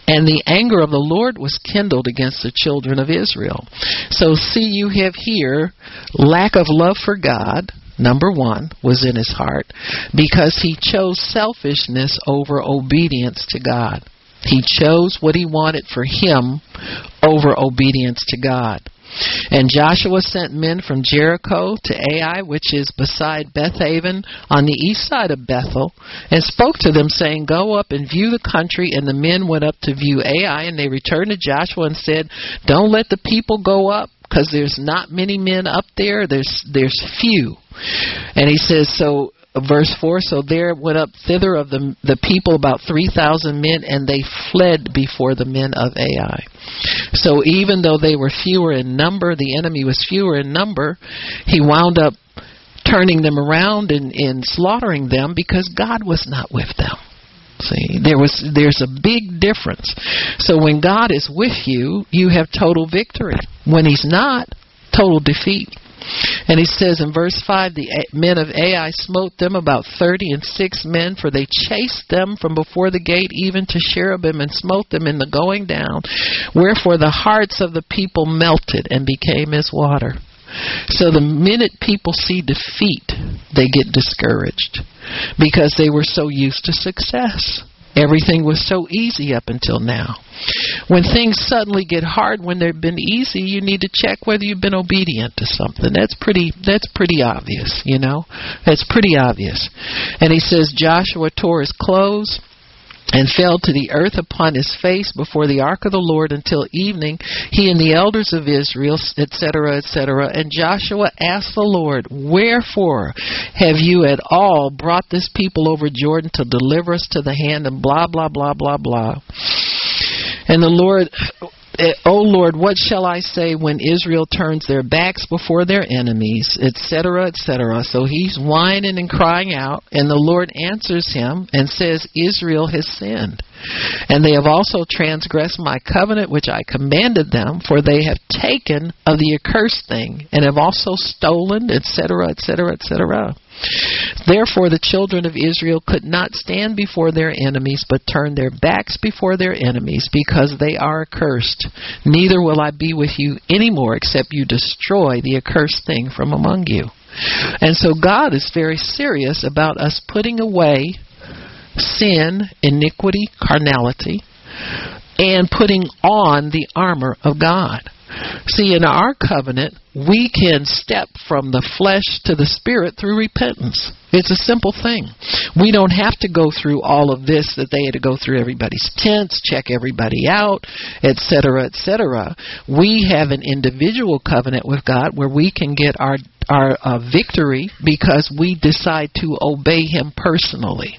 and the anger of the Lord was kindled against the children of Israel. So, see, you have here lack of love for God, number one, was in his heart, because he chose selfishness over obedience to God. He chose what he wanted for him over obedience to God. And Joshua sent men from Jericho to Ai, which is beside Bethaven on the east side of Bethel, and spoke to them, saying, Go up and view the country. And the men went up to view Ai, and they returned to Joshua and said, Don't let the people go up, because there's not many men up there. There's there's few. And he says, so verse 4 so there went up thither of the the people about 3000 men and they fled before the men of Ai so even though they were fewer in number the enemy was fewer in number he wound up turning them around and, and slaughtering them because God was not with them See, there was there's a big difference. So when God is with you, you have total victory. When he's not, total defeat. And he says in verse 5 the men of Ai smote them about thirty and six men, for they chased them from before the gate even to Shebarim and smote them in the going down. Wherefore the hearts of the people melted and became as water. So the minute people see defeat, they get discouraged because they were so used to success. Everything was so easy up until now. When things suddenly get hard when they've been easy, you need to check whether you've been obedient to something. That's pretty that's pretty obvious, you know? That's pretty obvious. And he says Joshua tore his clothes and fell to the earth upon his face before the ark of the Lord until evening, he and the elders of Israel, etc., etc. And Joshua asked the Lord, Wherefore have you at all brought this people over Jordan to deliver us to the hand and blah, blah, blah, blah, blah. And the Lord Eh, oh Lord, what shall I say when Israel turns their backs before their enemies, etc., etc.? So he's whining and crying out, and the Lord answers him and says, Israel has sinned. And they have also transgressed my covenant which I commanded them, for they have taken of the accursed thing, and have also stolen, etc., etc., etc. Therefore the children of Israel could not stand before their enemies, but turned their backs before their enemies, because they are accursed. Neither will I be with you any more, except you destroy the accursed thing from among you. And so God is very serious about us putting away sin, iniquity, carnality, and putting on the armor of God. See, in our covenant, we can step from the flesh to the spirit through repentance. It's a simple thing. We don't have to go through all of this that they had to go through everybody's tents, check everybody out, etc., etc. We have an individual covenant with God where we can get our our uh, victory because we decide to obey him personally.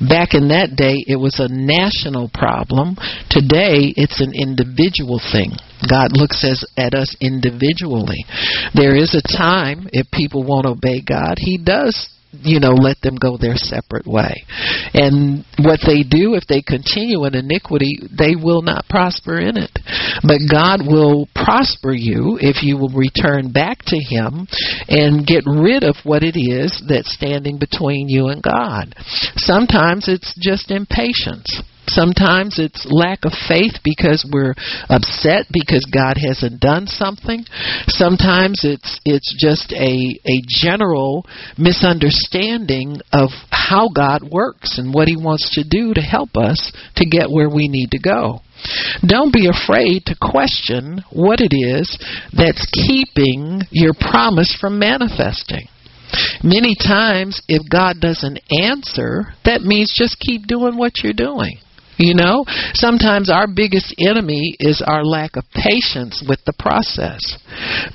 Back in that day, it was a national problem. Today, it's an individual thing. God looks as, at us individually. There is a time, if people won't obey God, He does you know, let them go their separate way. And what they do, if they continue in iniquity, they will not prosper in it. But God will prosper you if you will return back to Him and get rid of what it is that's standing between you and God. Sometimes it's just impatience. Sometimes it's lack of faith because we're upset because God hasn't done something. Sometimes it's it's just a a general misunderstanding of how God works and what he wants to do to help us to get where we need to go. Don't be afraid to question what it is that's keeping your promise from manifesting. Many times, if God doesn't answer, that means just keep doing what you're doing. You know, sometimes our biggest enemy is our lack of patience with the process.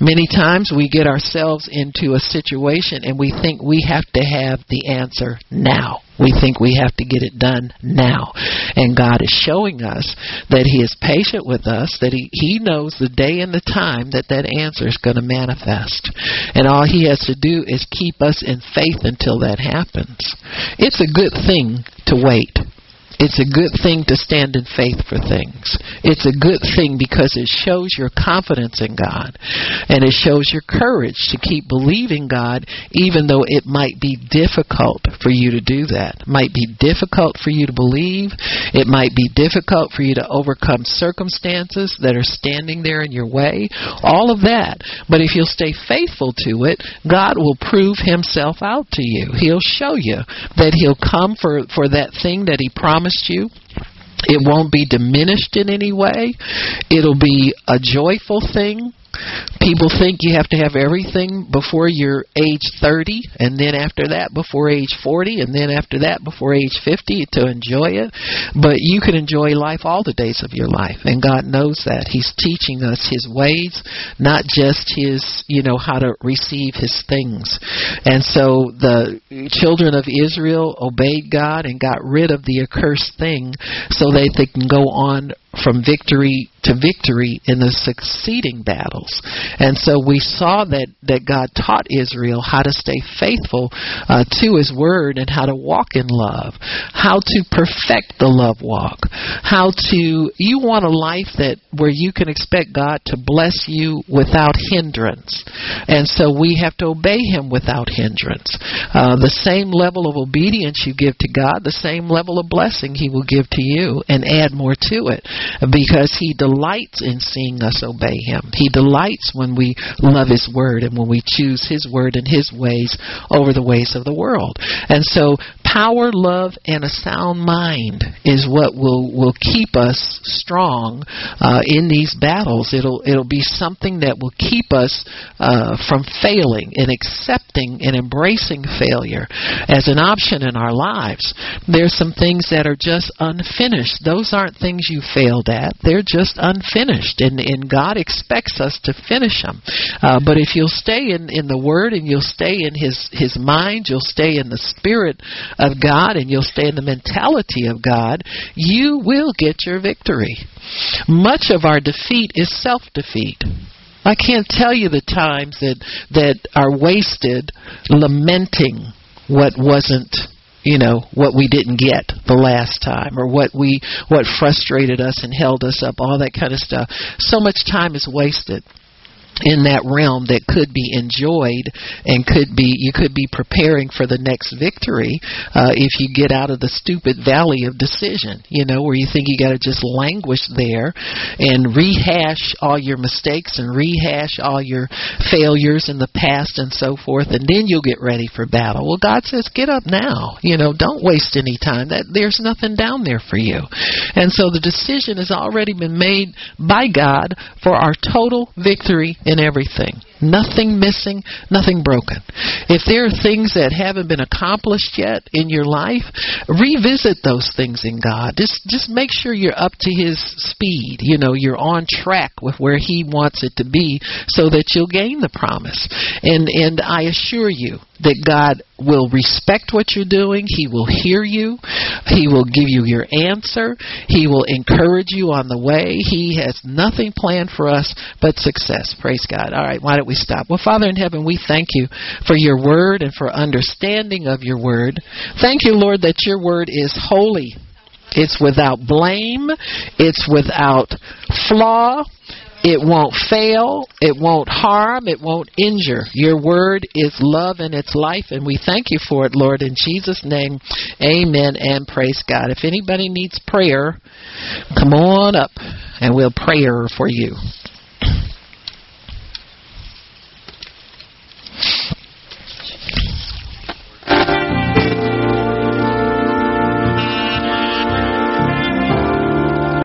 Many times we get ourselves into a situation and we think we have to have the answer now. We think we have to get it done now. And God is showing us that He is patient with us, that He, he knows the day and the time that that answer is going to manifest. And all He has to do is keep us in faith until that happens. It's a good thing to wait. It's a good thing to stand in faith for things. It's a good thing because it shows your confidence in God and it shows your courage to keep believing God even though it might be difficult for you to do that. It might be difficult for you to believe. It might be difficult for you to overcome circumstances that are standing there in your way. All of that. But if you'll stay faithful to it, God will prove himself out to you. He'll show you that he'll come for for that thing that he promised promised you. It won't be diminished in any way. It'll be a joyful thing. People think you have to have everything before you're age 30, and then after that before age 40, and then after that before age 50 to enjoy it. But you can enjoy life all the days of your life, and God knows that. He's teaching us His ways, not just His, you know, how to receive His things. And so the children of Israel obeyed God and got rid of the accursed thing so that they can go on from victory to victory in the succeeding battles. And so we saw that, that God taught Israel how to stay faithful uh, to His Word and how to walk in love, how to perfect the love walk, how to, you want a life that where you can expect God to bless you without hindrance. And so we have to obey Him without hindrance. Uh, the same level of obedience you give to God, the same level of blessing He will give to you and add more to it. Because He delights in seeing us obey Him. He delights when we love His Word and when we choose His Word and His ways over the ways of the world. And so, power, love, and a sound mind is what will will keep us strong uh, in these battles. It'll it'll be something that will keep us uh, from failing and accepting and embracing failure as an option in our lives. There's some things that are just unfinished. Those aren't things you failed at. They're just unfinished, and and God expects us to finish them. Uh, but if you'll stay in in the Word and you'll stay in His His mind, you'll stay in the Spirit of God, and you'll stay in the mentality of God, you will get your victory. Much of our defeat is self defeat. I can't tell you the times that that are wasted lamenting what wasn't you know what we didn't get the last time or what we what frustrated us and held us up all that kind of stuff so much time is wasted in that realm that could be enjoyed and could be you could be preparing for the next victory uh, if you get out of the stupid valley of decision you know where you think you got to just languish there and rehash all your mistakes and rehash all your failures in the past and so forth and then you'll get ready for battle. Well god says get up now you know don't waste any time. That there's nothing down there for you. And so the decision has already been made by god for our total victory in everything. Nothing missing, nothing broken. If there are things that haven't been accomplished yet in your life, revisit those things in God. Just just make sure you're up to his speed. You know, you're on track with where he wants it to be so that you'll gain the promise. And and I assure you that God will respect what you're doing. He will hear you. He will give you your answer. He will encourage you on the way. He has nothing planned for us but success. Praise God. All right, why don't we stop? Well, Father in heaven, we thank you for your word and for understanding of your word. Thank you, Lord, that your word is holy. It's without blame. It's without flaw. It won't fail. It won't harm. It won't injure. Your word is love and it's life, and we thank you for it, Lord. In Jesus' name, amen and praise God. If anybody needs prayer, come on up and we'll pray for you.